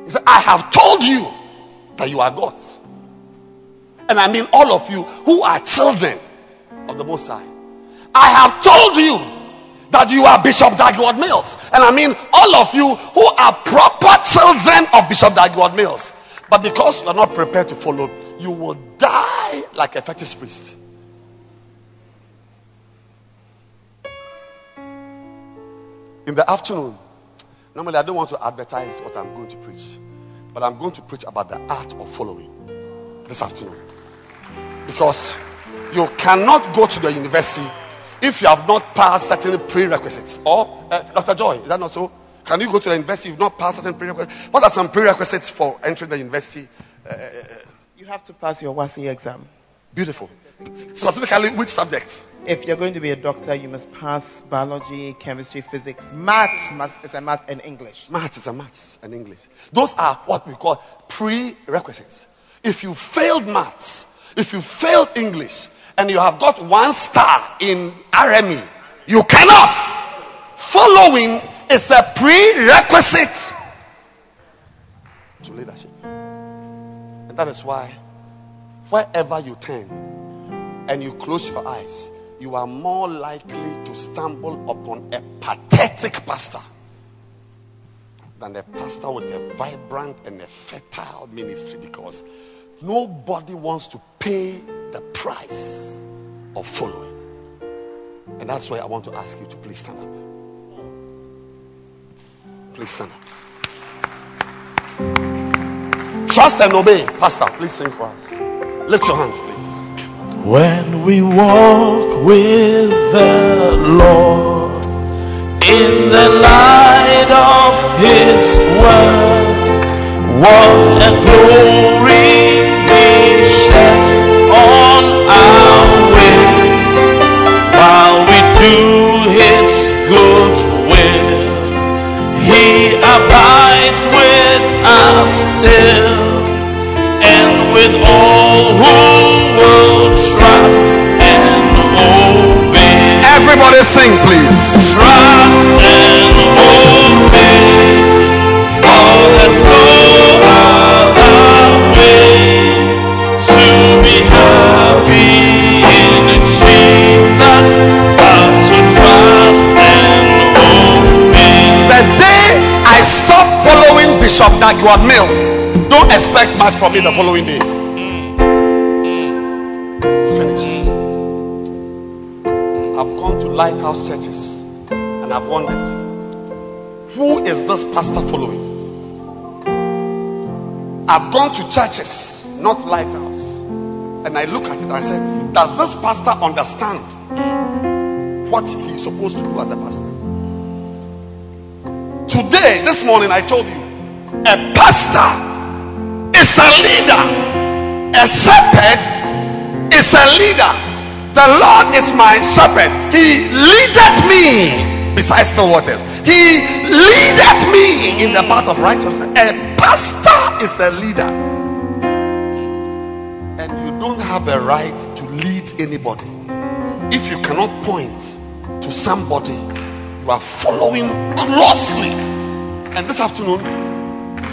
He said, I have told you that you are gods. And I mean all of you who are children of the Most High. I have told you that you are Bishop Dag Heward-Mills. And I mean all of you who are proper children of Bishop Dag Heward-Mills. But because you are not prepared to follow, you will die like a fetish priest. In the afternoon, normally I don't want to advertise what I'm going to preach, but I'm going to preach about the art of following this afternoon. Because you cannot go to the university if you have not passed certain prerequisites. Or, uh, Dr. Joy, is that not so? Can you go to the university if you've not passed certain prerequisites? What are some prerequisites for entering the university? Uh, You have to pass your WASSCE exam. Beautiful. Specifically, which subjects? If you're going to be a doctor, you must pass biology, chemistry, physics, maths. Must, it's a math and English. Maths is a maths and English. Those are what we call prerequisites. If you failed maths, if you failed English, and you have got one star in RME, you cannot. Following is a prerequisite to leadership. And that is why, wherever you turn and you close your eyes, you are more likely to stumble upon a pathetic pastor than a pastor with a vibrant and a fertile ministry because nobody wants to pay the price of following. And that's why I want to ask you to please stand up. Please stand up. Trust and obey. Pastor, please sing for us. Lift your hands, please. When we walk with the Lord in the light of His word, what a glory He sheds on our way while we do His good will. He abides with us still Everybody sing, please. Trust and obey. Oh, let's go our way to be happy in Jesus. But to trust and obey. The day I stop following Bishop Dag Heward-Mills, don't expect much from me the following day. Lighthouse churches and I've wondered who is this pastor following? I've gone to churches, not lighthouse, and I look at it and I say, Does this pastor understand what he's supposed to do as a pastor? Today, this morning, I told you, a pastor is a leader, a shepherd is a leader. The Lord is my shepherd. He leadeth me beside still waters. He leadeth me in the path of righteousness. A pastor is a leader. And you don't have a right to lead anybody. If you cannot point to somebody you are following closely. And this afternoon,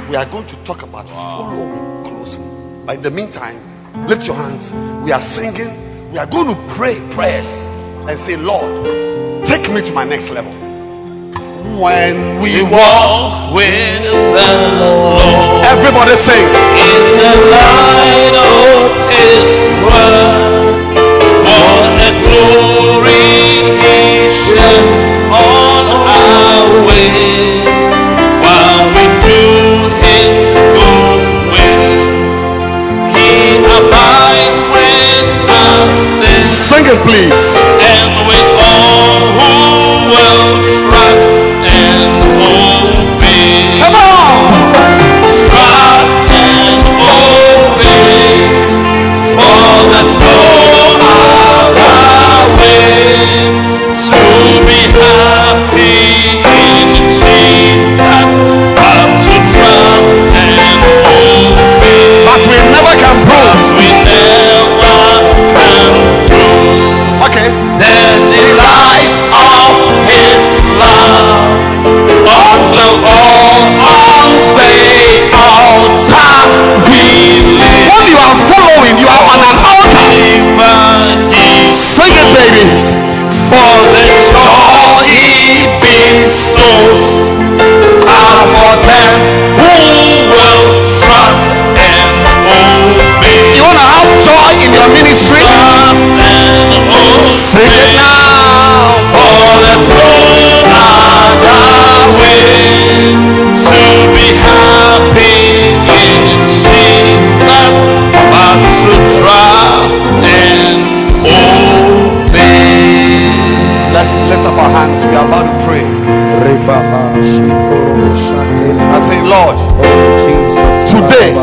we are going to talk about following closely. But in the meantime, lift your hands. We are singing. We are going to pray prayers and say, Lord, take me to my next level. When we We walk, walk with the Lord. everybody sing. in the light of His word. What a glory please. It, baby. For the joy He bestows are for them who will trust and obey. You want to have joy in your ministry? Trust and Sing it obey. now. For there's no other way to be happy Let's lift up our hands. We are about to pray. I say, Lord, Today,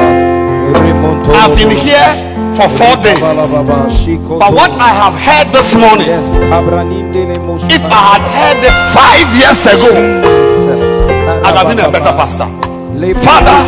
I've been here for four days. But what I have heard this morning, if I had heard it five years ago, I'd have been a better pastor. Father,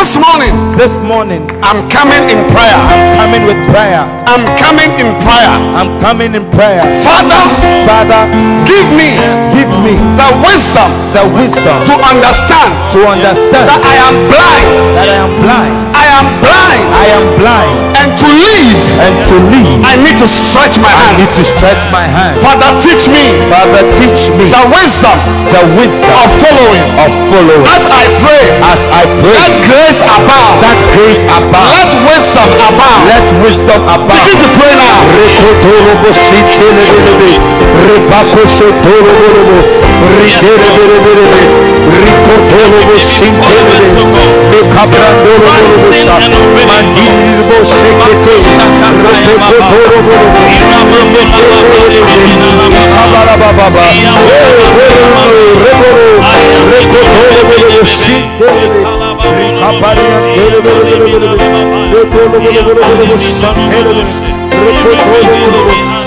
This morning, This morning, I'm coming in prayer. I'm coming with prayer. I'm coming in prayer. I'm coming in prayer. Father, Father, give me give me the wisdom the wisdom to understand to understand that I am blind. that I am blind. I am blind. I am blind. And to lead and to lead. I need to stretch my hand. I need to stretch my hand. Father, teach me Father, teach me the wisdom the wisdom of following. of following. As I pray, As I pray, grace abound. that grace abound. Let wisdom abound. Let wisdom Begin to pray now. Rekotorobo sitelebelebe. Kapariyan böyle böyle böyle böyle böyle böyle böyle böyle böyle böyle böyle böyle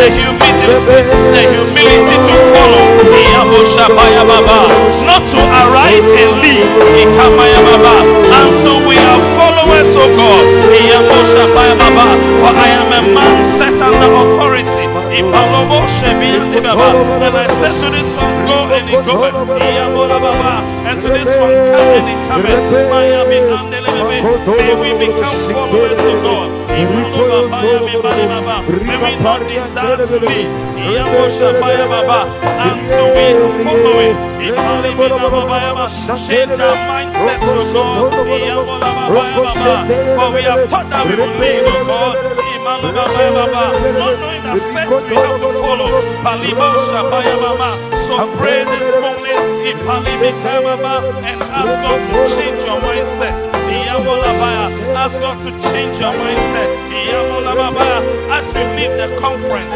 The humility, the humility to follow. Not to arise and leave. Until we are followers of God. For I am a man set under authority. And I said to this one, go and he goeth. And to this one, and he cometh. May we become followers of God. May we not desire to leave. Until we are following. Change our to God. For we are taught that we God. Not knowing we have to follow. So pray this and ask God to change your mindset. Ask God to change your mindset. As you leave the conference,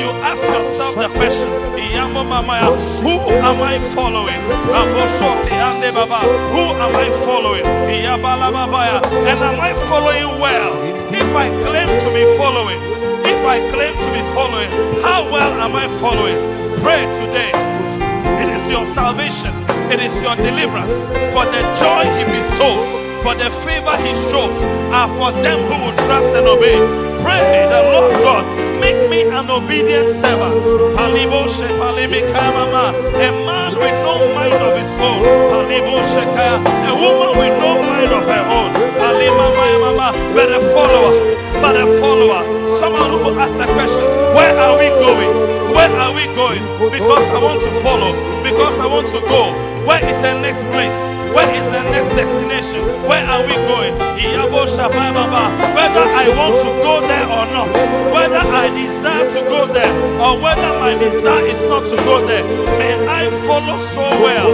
you ask yourself the question Who am I following? Who am I following? And am I following well? If I claim to be following, if I claim to be following, how well am I following? Pray today. Is your salvation. It is your deliverance. For the joy he bestows, for the favor he shows, are for them who will trust and obey. Pray the Lord God, make me an obedient servant. A man with no mind of his own. A woman with no mind of her own. But a follower. But a follower. Someone who asks a question, where are we going? Where are we going? Because I want to follow. Because I want to go. Where is the next place? Where is the next destination? Where are we going? Whether I want to go there or not, whether I desire to go there or whether my desire is not to go there, may I follow so well